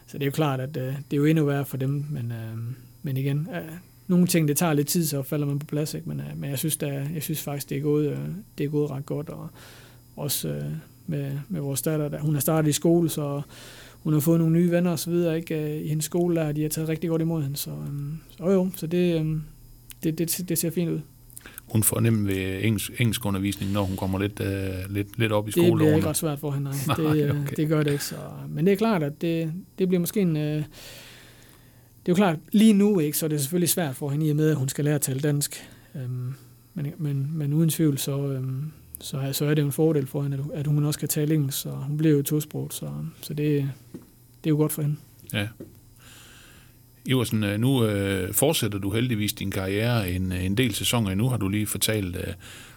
så det er jo klart, at det er jo endnu værre for dem, men, men igen, nogle ting, det tager lidt tid, så falder man på plads, ikke? Men, øh, men jeg, synes, der, jeg synes faktisk, det er, gået, øh, det er gået ret godt, og også øh, med, med vores datter, der, hun har startet i skole, så hun har fået nogle nye venner og så videre, ikke? I hendes skole, der de har taget rigtig godt imod hende, så, øh, så jo, så det, øh, det, det, det ser fint ud hun får nemt ved engelsk, engelsk undervisning, når hun kommer lidt, uh, lidt, lidt op i skole. Det bliver ikke ret svært for hende, nej. *laughs* Det, okay. det gør det ikke. Så. Men det er klart, at det, det bliver måske en, uh, det er jo klart, lige nu ikke, så er det selvfølgelig svært for hende i og med, at hun skal lære at tale dansk. Øhm, men, men, men uden tvivl, så, øhm, så, så er det jo en fordel for hende, at, hun også kan tale engelsk, så hun bliver jo tosproget, så, så det, det er jo godt for hende. Ja. Iversen, øh, nu øh, fortsætter du heldigvis din karriere en, en del sæsoner endnu, har du lige fortalt. Øh,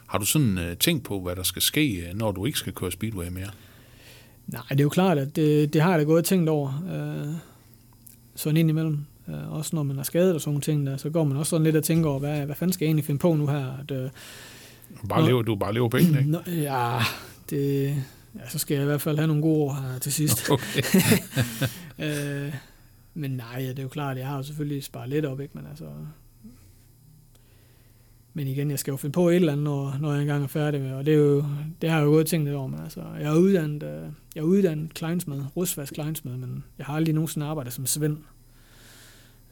har du sådan øh, tænkt på, hvad der skal ske, øh, når du ikke skal køre Speedway mere? Nej, det er jo klart, at det, det har jeg da gået tænkt over. Øh, sådan ind imellem. Øh, også når man er skadet og sådan nogle ting, der, så går man også sådan lidt og tænker over, hvad, hvad fanden skal jeg egentlig finde på nu her? At, øh, bare når, lever, du bare lever penge, ikke? Nå, ja, det, ja, så skal jeg i hvert fald have nogle gode ord her til sidst. *laughs* Okay. *laughs* øh, men nej, det er jo klart, jeg har jo selvfølgelig sparet lidt op, ikke? Men altså, men igen, jeg skal jo finde på et eller andet, når, når jeg engang er færdig med, og det, er jo, det har jeg jo gået tænkt lidt over, men altså, jeg er uddannet, øh, jeg er uddannet kleinsmed, rusfast kleinsmed, men jeg har aldrig nogensinde arbejdet som svend,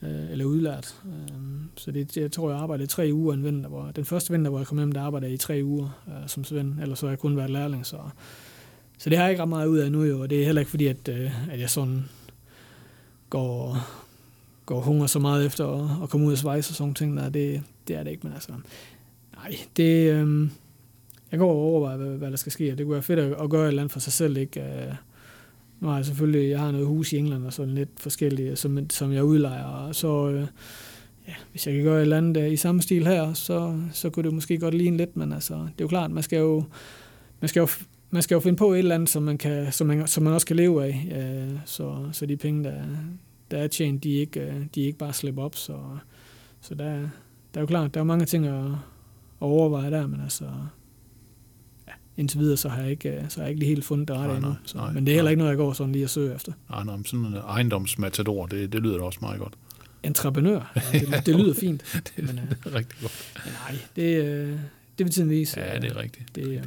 øh, eller udlært. Øh, så det, jeg tror, jeg arbejdede tre uger en vinter, hvor, den første vinter, hvor jeg kom hjem, der arbejdede jeg i tre uger øh, som svend, eller så har jeg kun været lærling, så, så det har jeg ikke ret meget ud af nu, jo, og det er heller ikke fordi, at, øh, at jeg sådan går, går hunger så meget efter at, at komme ud af svejs og sådan ting, der, det, det er det ikke, men altså, nej, det, øh, jeg går og overvejer, hvad, hvad der skal ske, og det kunne være fedt at, at gøre et eller andet for sig selv, ikke? Øh, nu har jeg selvfølgelig, jeg har noget hus i England og sådan lidt forskellige, som, som jeg udlejer, og så, øh, ja, hvis jeg kan gøre et eller andet øh, i samme stil her, så, så kunne det måske godt ligne lidt, men altså, det er jo klart, man skal jo, man skal jo, man skal jo finde på et eller andet, som man, kan, som man, som man også kan leve af, øh, så, så de penge, der, der er tjent, de ikke, øh, de ikke bare slipper op, så, så der, der er jo klart, der er mange ting at, overveje der, men altså, indtil videre, så har jeg ikke, øh, så har jeg ikke lige helt fundet det rette endnu. Så, nej, men det er heller nej. ikke noget, jeg går sådan lige at søge efter. Nej, nej, men sådan en ejendomsmatador, det, det lyder da også meget godt. Entreprenør, *laughs* ja, det, det lyder fint. *laughs* Det Men, øh, er rigtig godt. men nej, det, øh, det vil tiden vise. Ja, det er rigtigt. Det, øh,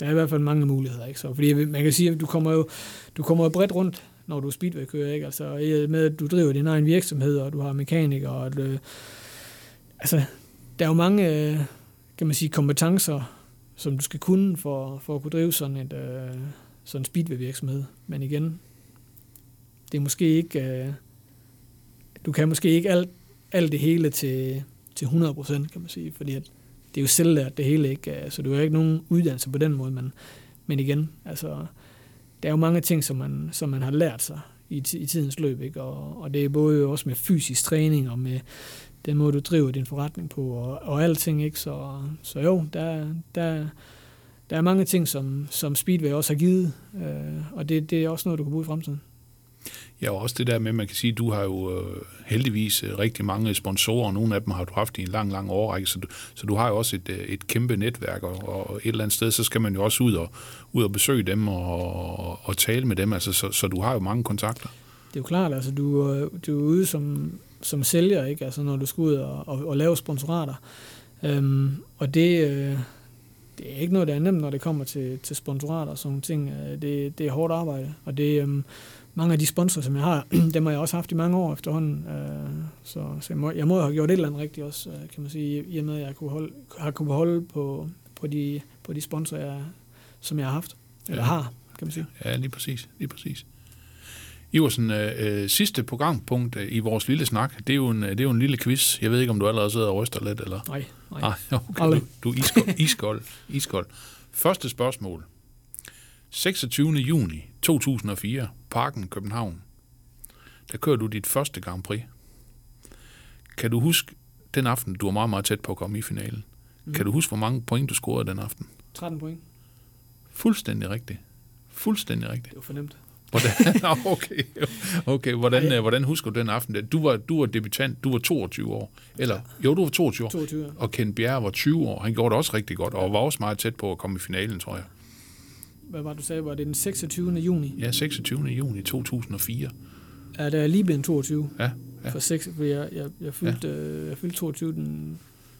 der er i hvert fald mange muligheder, ikke? Så, fordi man kan sige, at du kommer jo, du kommer jo bredt rundt, når du er speedway-kører, ikke? Altså, med at du driver din egen virksomhed, og du har mekanikere, og at, øh, altså, der er jo mange, øh, kan man sige, kompetencer, som du skal kunne for, for at kunne drive sådan et øh, sådan en speedway-virksomhed. Men igen, det er måske ikke, øh, du kan måske ikke alt, alt det hele til, til 100%, kan man sige, fordi at det er jo selvlært det hele, ikke? Så du har ikke nogen uddannelse på den måde, men, men igen, altså, der er jo mange ting, som man, som man har lært sig i, i tidens løb, ikke? Og, og det er både også med fysisk træning og med den måde, du driver din forretning på, og, og alting, ikke? Så, så jo, der, der, der er mange ting, som, som Speedway også har givet, øh, og det, det er også noget, du kan bruge i fremtiden. Ja, og også det der med, man kan sige, du har jo øh, heldigvis øh, rigtig mange sponsorer, og nogle af dem har du haft i en lang, lang årrække, så du, så du har jo også et, øh, et kæmpe netværk, og, og et eller andet sted, så skal man jo også ud og, ud og besøge dem og, og, og tale med dem, altså, så, så du har jo mange kontakter. Det er jo klart, altså du, er- du er ude som, som sælger, ikke? Altså når du skal ud og, og, og lave sponsorater. Øhm, og det, øh, det er ikke noget, der er nemt, når det kommer til, til sponsorater og sådan ting. Øh, Det, det er hårdt arbejde, og det øhm, mange af de sponsorer, som jeg har, *clears throat* dem har jeg også haft i mange år efterhånden. Øh, så så jeg, må, jeg må have gjort et eller andet rigtigt også, øh, kan man sige, i og med, at jeg kunne holde, har kunnet holde på, på, de, på de sponsorer, jeg, som jeg har haft, eller Ja. har, kan man sige. Ja, lige præcis, lige præcis. Iversen, øh, øh, sidste programpunkt øh, i vores lille snak, det er, jo en, øh, det er jo en lille quiz. Jeg ved ikke, om du allerede sidder og ryster lidt, eller? Nej, nej. Nej, okay, Aldrig. du, du er iskold, *laughs* iskold, iskold. Første spørgsmål. 26. juni 2004, Parken, København. Der kører du dit første Grand Prix. Kan du huske den aften, du var meget, meget tæt på at komme i finalen? Mm. Kan du huske, hvor mange point du scorede den aften? 13 point. Fuldstændig rigtigt. Fuldstændig rigtigt. Det var fornemt. Hvordan, *laughs* okay, okay. Hvordan, øh, hvordan husker du den aften? Du var, du var debutant, du var 22 år. Eller, jo, du var 22 år. 22 år. Og Ken Bjerre var 20 år. Han gjorde det også rigtig godt, og var også meget tæt på at komme i finalen, tror jeg. Hvad var det, du sagde? Var det den 26. juni? Ja, 26. juni 2004. Ja, det er lige blevet 22. Ja, ja. For seks, for jeg, jeg, jeg, fyldte, ja. jeg fyldte 22 den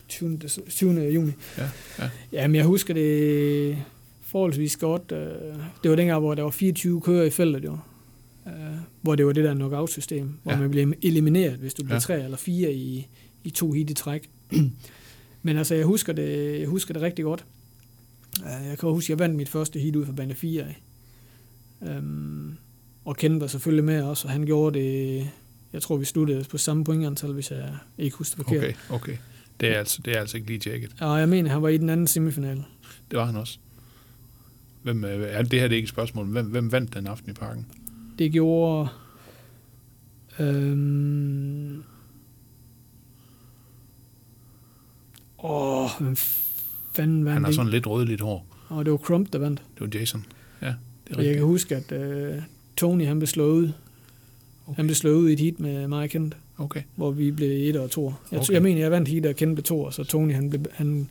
20. des- 20. juni. Ja, ja. Jamen, jeg husker det forholdsvis godt. øh, Det var dengang, hvor der var 24 kører i feltet, jo. Øh, Hvor det var det der knockout-system, hvor Ja. man blev elimineret, hvis du blev Ja. tre eller fire i, i to hit i træk. *clears throat* Men altså, jeg husker det, jeg husker det rigtig godt. Øh, Jeg kan huske, at jeg vandt mit første hit ud fra bane 4 af. Øhm, og Ken var selvfølgelig med også, og han gjorde det, jeg tror, vi sluttede på samme pointantal, hvis jeg ikke husker det forkert. Okay, okay. Det er altså, det er altså ikke lige tjekket. Og jeg mener, han var i den anden semifinale. Det var han også. Hvem, øh, er det her det er ikke et spørgsmål. Hvem, hvem vandt den aften i parken? Det gjorde... Øhm, åh, hvem fanden vandt Han har sådan lidt rødligt hår. Og det var Crump, der vandt. Det var Jason. Ja, det er Og jeg rigtigt. kan huske, at øh, Tony han blev slået ud. Okay. Han blev slået ud i et heat med mig og Kent, Okay. hvor vi blev et og to. Jeg, Okay. jeg mener, jeg vandt heat, og Kent blev to, så Tony han, blev, han,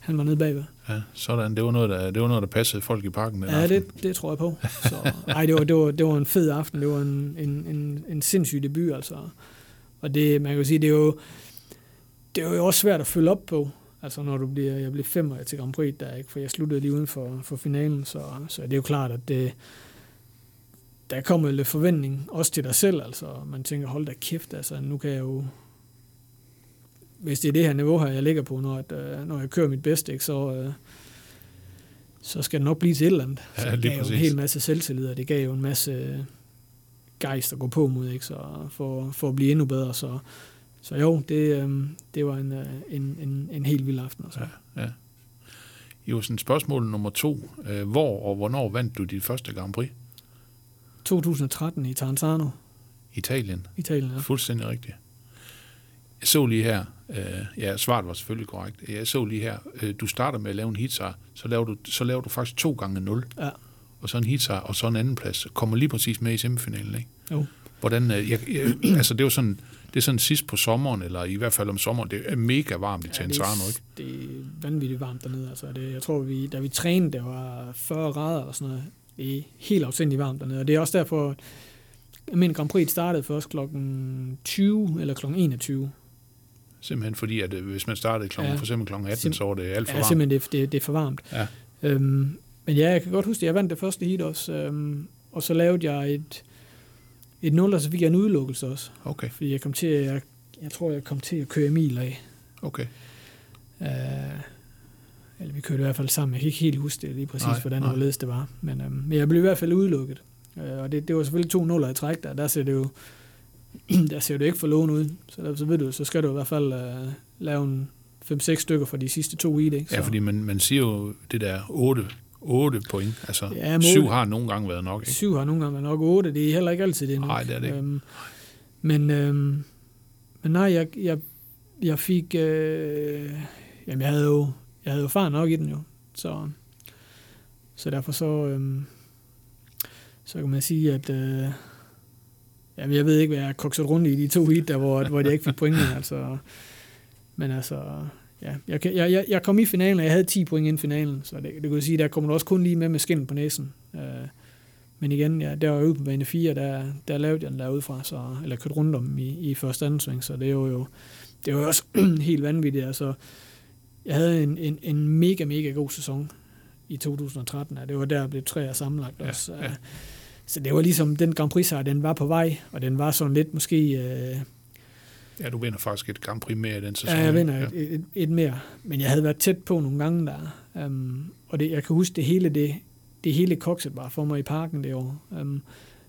han var nede bagved. Ja, sådan. Det var noget, der, det var noget, der passede folk i parken den Ja, aften. det, det tror jeg på. Så, *laughs* ej, det var, det, var, det var en fed aften. Det var en, en, en, en sindssyg debut, altså. Og det, man kan jo sige, det er jo, det er jo også svært at følge op på. Altså, når du bliver, jeg blev femmer til Grand Prix, der, ikke? for jeg sluttede lige uden for, for finalen, så, så det er jo klart, at det, der kommer lidt forventning, også til dig selv, altså. Man tænker, hold da kæft, altså, nu kan jeg jo, hvis det er det her niveau her, jeg ligger på, når, at, øh, når jeg kører mit bedste, ikke, så, øh, så skal det nok blive til et eller andet. Ja, Så det lige gav jo en præcis. hel masse selvtillid, og det gav jo en masse gejst at gå på mod, ikke? Så for, for at blive endnu bedre. Så, så jo, det, øhm, det var en, øh, en, en, en helt vild aften. Altså. Ja, ja. Iversen, spørgsmål nummer to. Øh, Hvor og hvornår vandt du dit første Grand Prix? 2013 i Taranzano, Italien. Italien. Ja. Fuldstændig rigtigt. Jeg så lige her, øh, ja, svaret var selvfølgelig korrekt. Jeg så lige her, øh, du starter med at lave en hitsar, så laver du, så laver du faktisk to gange 0, Ja. og så en hitsar, og så en anden plads. Kommer lige præcis med i semifinalen, ikke? Jo. Hvordan, øh, jeg, jeg, *clears throat* altså det jo sådan, det er sådan sidst på sommeren, eller i hvert fald om sommeren, det er mega varmt i Ja, Tensano, det, ikke? det er vanvittigt varmt dernede. Altså, det, jeg tror, vi, da vi trænede, det var 40 grader og sådan noget. Det er helt afsindigt varmt dernede, og det er også derfor, min Grand Prix startede først klokken 20 eller klokken 21. Simpelthen fordi, at øh, hvis man startede klokken, Ja. ja. for eksempel klokken 18, Sim- så var det alt for Ja, varmt. simpelthen, det, det, det er for varmt. Ja. Øhm, men ja, jeg kan godt huske, at jeg vandt det første heat også, øhm, og så lavede jeg et, et 0, og så fik jeg en udelukkelse også. Okay, Fordi jeg kom til, at- jeg, jeg tror, jeg kom til at køre Emil af. okay. Øh, eller vi kørte i hvert fald sammen. Jeg kan ikke helt huske det lige præcis, Nej, hvordan nej. det var. Men, øhm, men jeg blev i hvert fald udelukket. Øh, og det, det var selvfølgelig to nuller i træk der. Der ser det jo *clears throat* der ser det ikke for lån ud. Så, der, så ved du, så skal du i hvert fald øh, lave en 5-6 stykker for de sidste to det. Ikke? Så, Ja, fordi man, man siger jo det der 8, 8 point. Altså, Ja, ja, mål- 7 har nogle gange været nok. Ikke? Syv har nogle gange været nok otte. Det er heller ikke altid det. Nej, det er det ikke. Øhm, men, øhm, men nej, jeg, jeg, jeg fik... Øh, jamen, jeg havde jo, jeg havde jo far nok i den jo. Så, så derfor så... Øhm, så kan man sige, at... Øh, jamen, jeg ved ikke, hvad jeg kokset rundt i de to hit, der, hvor, hvor jeg ikke fik point. altså, men altså... Ja, jeg, jeg, jeg, jeg kom i finalen, og jeg havde 10 point inden finalen, så det, det kunne sige, der kommer du også kun lige med med skin på næsen. Øh, men igen, ja, der var jeg ude på bane 4, der, der lavede jeg den derudefra, så, eller kørte rundt om i, i første anden sving, så det var jo, det var også *clears throat* helt vanvittigt. Altså, jeg havde en, en, en mega, mega god sæson i 2013, og det var der, jeg blev tre sammenlagt Ja, også. ja. Så det var ligesom, den Grand Prix her, den var på vej, og den var sådan lidt måske... Øh, Ja, du vinder faktisk et Grand Prix mere i den sæson. Ja, jeg vinder Ja. et, et, et mere. Men jeg havde været tæt på nogle gange der. Um, og det, jeg kan huske, det hele, det, det hele kokset var for mig i parken det år. Um,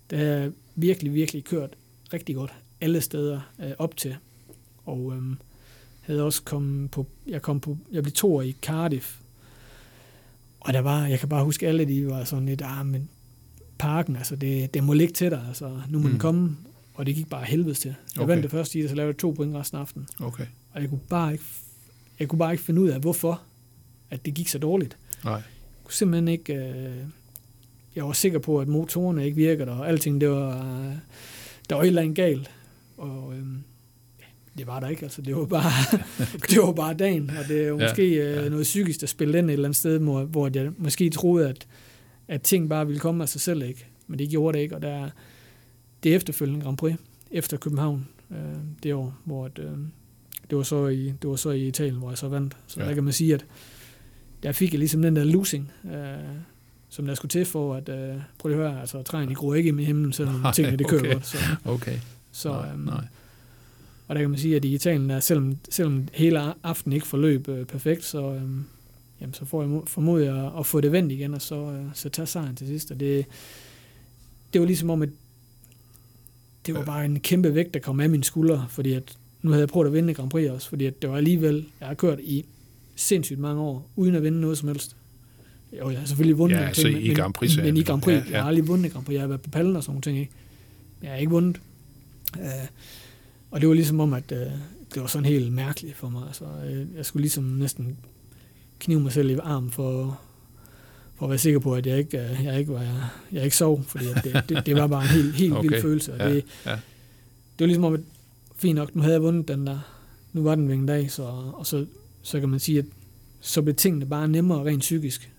det har jeg virkelig, virkelig kørt rigtig godt alle steder uh, op til. Og um, havde også kommet på, jeg kom på, jeg blev to i Cardiff. Og der var, jeg kan bare huske, alle de var sådan lidt, ah, men parken, altså det, det må ligge til dig, altså nu må mm. Den komme. Og det gik bare helvedes til. Jeg Okay. vandt det første i det, så lavede jeg to point resten af aftenen. Okay. Og jeg kunne bare ikke, jeg kunne bare ikke finde ud af, hvorfor at det gik så dårligt. Nej. Jeg kunne simpelthen ikke... Øh, jeg var sikker på, at motorerne ikke virkede, og alting, det var... Øh, der var et eller andet galt. Og øh, det var der ikke, altså. Det var bare, *laughs* det var bare dagen, og det er jo Ja, måske øh, ja. noget psykisk, der spillede ind et eller andet sted, hvor, hvor jeg måske troede, at, at ting bare ville komme af sig selv, ikke? Men det gjorde det ikke, og der, det efterfølgende Grand Prix, efter København, øh, det år, hvor at, øh, det var så i, det var så i Italien, hvor jeg så vandt. Så ja. Der kan man sige, at der fik jeg ligesom den der losing, øh, som der skulle til for at, øh, prøv lige at høre, altså træerne gror ikke i himlen, selvom Nej, tingene det kører okay. godt. Så, Okay. så, nej, øhm, nej. Og der kan man sige, at i Italien, der, selvom, selvom hele aftenen ikke forløb øh, perfekt, så, øhm, jamen, så får jeg mo- formodet jeg at få det vendt igen, og så, øh, så tage sejren til sidst. Og det, det var ligesom om, at det var bare en kæmpe vægt, der kom af mine skuldre, fordi at nu havde jeg prøvet at vinde Grand Prix også, fordi at det var alligevel, jeg har kørt i sindssygt mange år, uden at vinde noget som helst. Jo, jeg har selvfølgelig vundet Ja, altså ting, i men, Grand Prix, men, men i Grand Prix, ja, ja, jeg har aldrig vundet Grand Prix, jeg har været på pallen og sådan nogle ting, ikke? Jeg har ikke vundet. Uh, og det var ligesom om, at uh, det var sådan helt mærkeligt for mig. Altså, øh, jeg skulle ligesom næsten knive mig selv i armen for, for at være sikker på, at jeg ikke, uh, jeg ikke, var, jeg ikke sov, fordi det, det, det, var bare en helt, helt okay. vild følelse. Og Ja, det, ja. det var ligesom om, at fint nok, nu havde jeg vundet den der, nu var den ved en dag, så, og så, så kan man sige, at så blev tingene bare nemmere rent psykisk,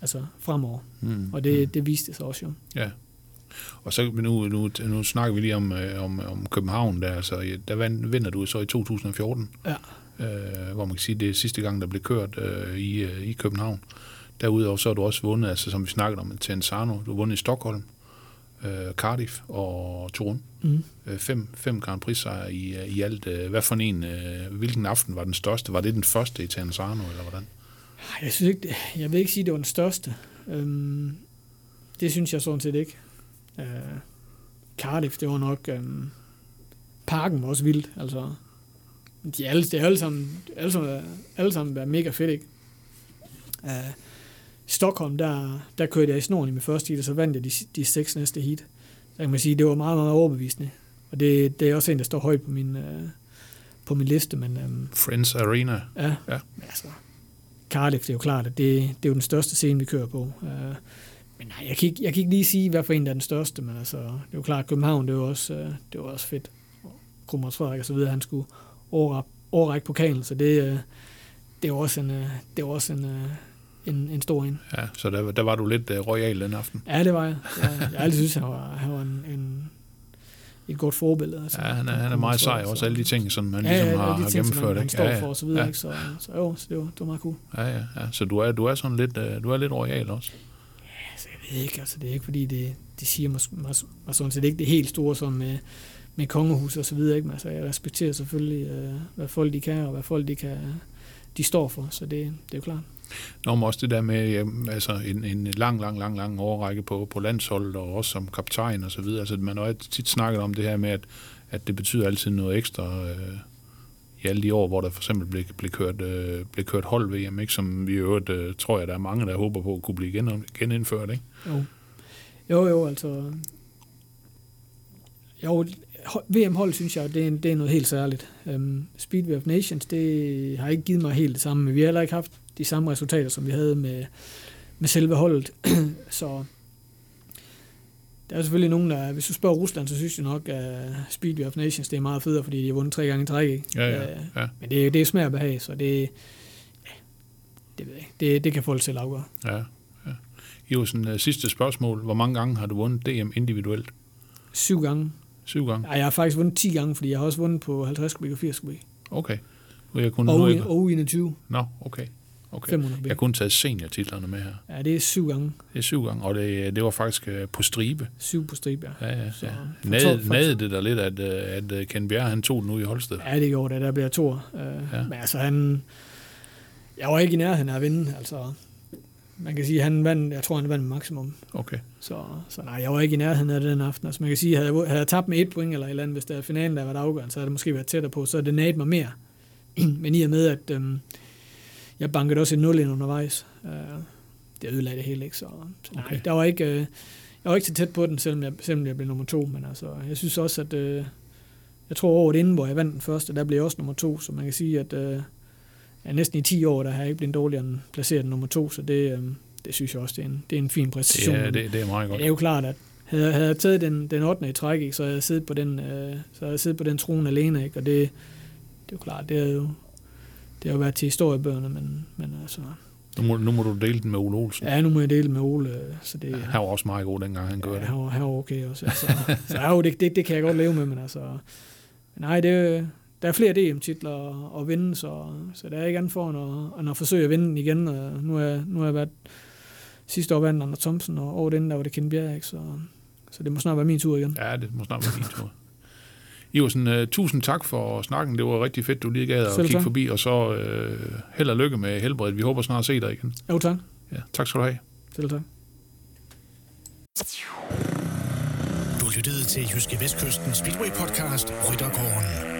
altså fremover. Mm. Og det, det viste sig også jo. Ja. Og så nu, nu, nu snakker vi lige om, øh, om, om København der, altså der vand- vinder du så i 2014, Ja. Øh, hvor man kan sige, det er sidste gang, der blev kørt øh, i, øh, i København. Derudover så har du også vundet, altså som vi snakkede om, Tenzano, du har vundet i Stockholm, øh, Cardiff og Torun. Mm. Øh, fem, fem Grand Prix i, øh, i alt. Øh, hvad for en, øh, hvilken aften var den største? Var det den første i Tenzano, eller hvordan? Jeg, synes ikke, jeg vil ikke sige, at det var den største. Øhm, det synes jeg sådan set ikke. Øh, Cardiff, det var nok... Øhm, parken var også vildt. Altså, de er alle, det er alle sammen, alle sammen, alle sammen været mega fedt, ikke? Øh, Stockholm, der, der kørte jeg i snoren i min første heat, og så vandt jeg de, de seks næste heat. Så kan man sige, det var meget, meget overbevisende. Og det, det er også en, der står højt på min, øh, på min liste, men øhm, Friends Arena. Ja, Ja. altså, Cardiff, det er jo klart, at det, det er jo den største scene, vi kører på. Uh, men nej, jeg kan, ikke, jeg kan ikke lige sige, hvad for en, der er den største, men altså, det er jo klart, at København, det var også, uh, det var også fedt. Og Krummers Frederik og så videre, han skulle overrække, pokalen, så det, uh, det var også en, øh, det var også en, øh, en, en stor en. Ja, så der, der var du lidt royal den aften. Ja, det var jeg. Jeg, jeg altid synes, han var, han var en, en, et godt forbillede. Altså, ja, han er, han er meget sej også, alle de ting, som man ja, ligesom ja, har, har ting, gennemført. Han, han står ja, ja. for og så videre, ja. ikke? Så, så jo, så det var, det var meget cool. Ja, ja, ja. Så du er, du er sådan lidt, du er lidt royal også. Altså, jeg ved ikke, altså, det er ikke fordi, det, det siger mig, mig, mig sådan set ikke det helt store som med kongehus og så videre, ikke? Men, altså, jeg respekterer selvfølgelig, øh, hvad folk de kan, og hvad folk de kan, de står for, så det, det er jo klart. Nå, men også det der med ja, altså en, en lang, lang, lang, lang overrække på, på landsholdet, og også som kaptajn og så videre. Altså, man har jo tit snakket om det her med, at, at det betyder altid noget ekstra øh, i alle de år, hvor der for eksempel blev, blev, kørt, øh, blev kørt hold VM, ikke? som vi i øvrigt, øh, tror jeg, der er mange, der håber på at kunne blive gen, genindført. Ikke? Jo. Jo, jo, altså... Jo, VM-hold, synes jeg, det er, det er noget helt særligt. Um, Speedway of Nations, det har ikke givet mig helt det samme, men vi har heller ikke haft de samme resultater, som vi havde med, med selve holdet. *clears throat* så der er selvfølgelig nogen, der, hvis du spørger Rusland, så synes jeg nok, at Speedway of Nations, det er meget federe, fordi de har vundet tre gange i træk. Ja, ja, ja. Men det, det er smag og behag, så det, ja, det, ved jeg, det, det kan folk selv afgøre. Ja, ja. Iversen, uh, sidste spørgsmål. Hvor mange gange har du vundet DM individuelt? Syv gange. Syv gange? Ja, jeg har faktisk vundet 10 gange, fordi jeg har også vundet på 50 kubik og 80 kubik. Okay. Og, jeg kunne, og, og 21. Nå, okay. okay. 500 kubik. Jeg kunne taget seniortitlerne med her. Ja, det er syv gange. Det er syv gange, og det, det var faktisk uh, på stribe. Syv på stribe, ja. Ja, ja. Ja. for Nade, det der lidt, at, øh, at Ken Bjerre, han tog den ud i Holsted. Ja, det gjorde det. Der bliver to. Ja. ja. Men altså, han... Jeg var ikke i nærheden af at vinde, altså... Man kan sige, han vandt, jeg tror, han vandt maksimum. Okay. Så, så nej, jeg var ikke i nærheden af det den aften. Altså, man kan sige, havde jeg, havde jeg tabt med et point eller et eller andet, hvis der er finalen, der var afgørende, så havde det måske været tættere på, så det naget mig mere. *clears throat* Men i og med, at øhm, jeg bankede også et 0 ind undervejs, øh, det ødelagde det hele, ikke? Så, så nej, Okay. der var ikke, øh, jeg var ikke så tæt på den, selvom jeg, selvom jeg blev nummer to, men altså, jeg synes også, at øh, jeg tror året inden, hvor jeg vandt den første, der blev jeg også nummer to, så man kan sige, at øh, ja, næsten i 10 år, der har jeg ikke blevet dårligere end placeret nummer to, så det, øh, det synes jeg også, det er en, det er en fin præstation. Ja, det, det er meget Ja, godt. det er jo klart, at havde, havde jeg taget den, den 8. i træk, ikke, så havde jeg siddet på den, øh, så havde jeg siddet på den trone alene, ikke, og det, det er jo klart, det er jo, det har jo været til historiebøgerne, men, men altså, Nu må, nu må du dele den med Ole Olsen. ja, nu må jeg dele med Ole, øh, så det, Han var også meget god, dengang han gjorde ja, det. han, var, han var okay også. Altså, så ja, jo, det, det, det, kan jeg godt leve med, men altså, men nej, det, der er flere DM-titler at, at vinde, så, så der er ikke andet for end at, end at forsøge at vinde den igen. Og nu, er, nu har jeg været sidste år vandt Anders Thomsen, og året inden der var det Ken Bjerg? Så, så det må snart være min tur igen. Ja, det må snart være din tur. Iversen, uh, tusind tak for snakken. Det var rigtig fedt, du lige gad at Selv kigge tak. forbi, og så uh, held og lykke med helbredet. Vi håber snart at se dig igen. Jo, tak. Ja, tak skal du have. Selv tak. Du lyttede til Jyske Vestkysten Speedway Podcast Ryttergården.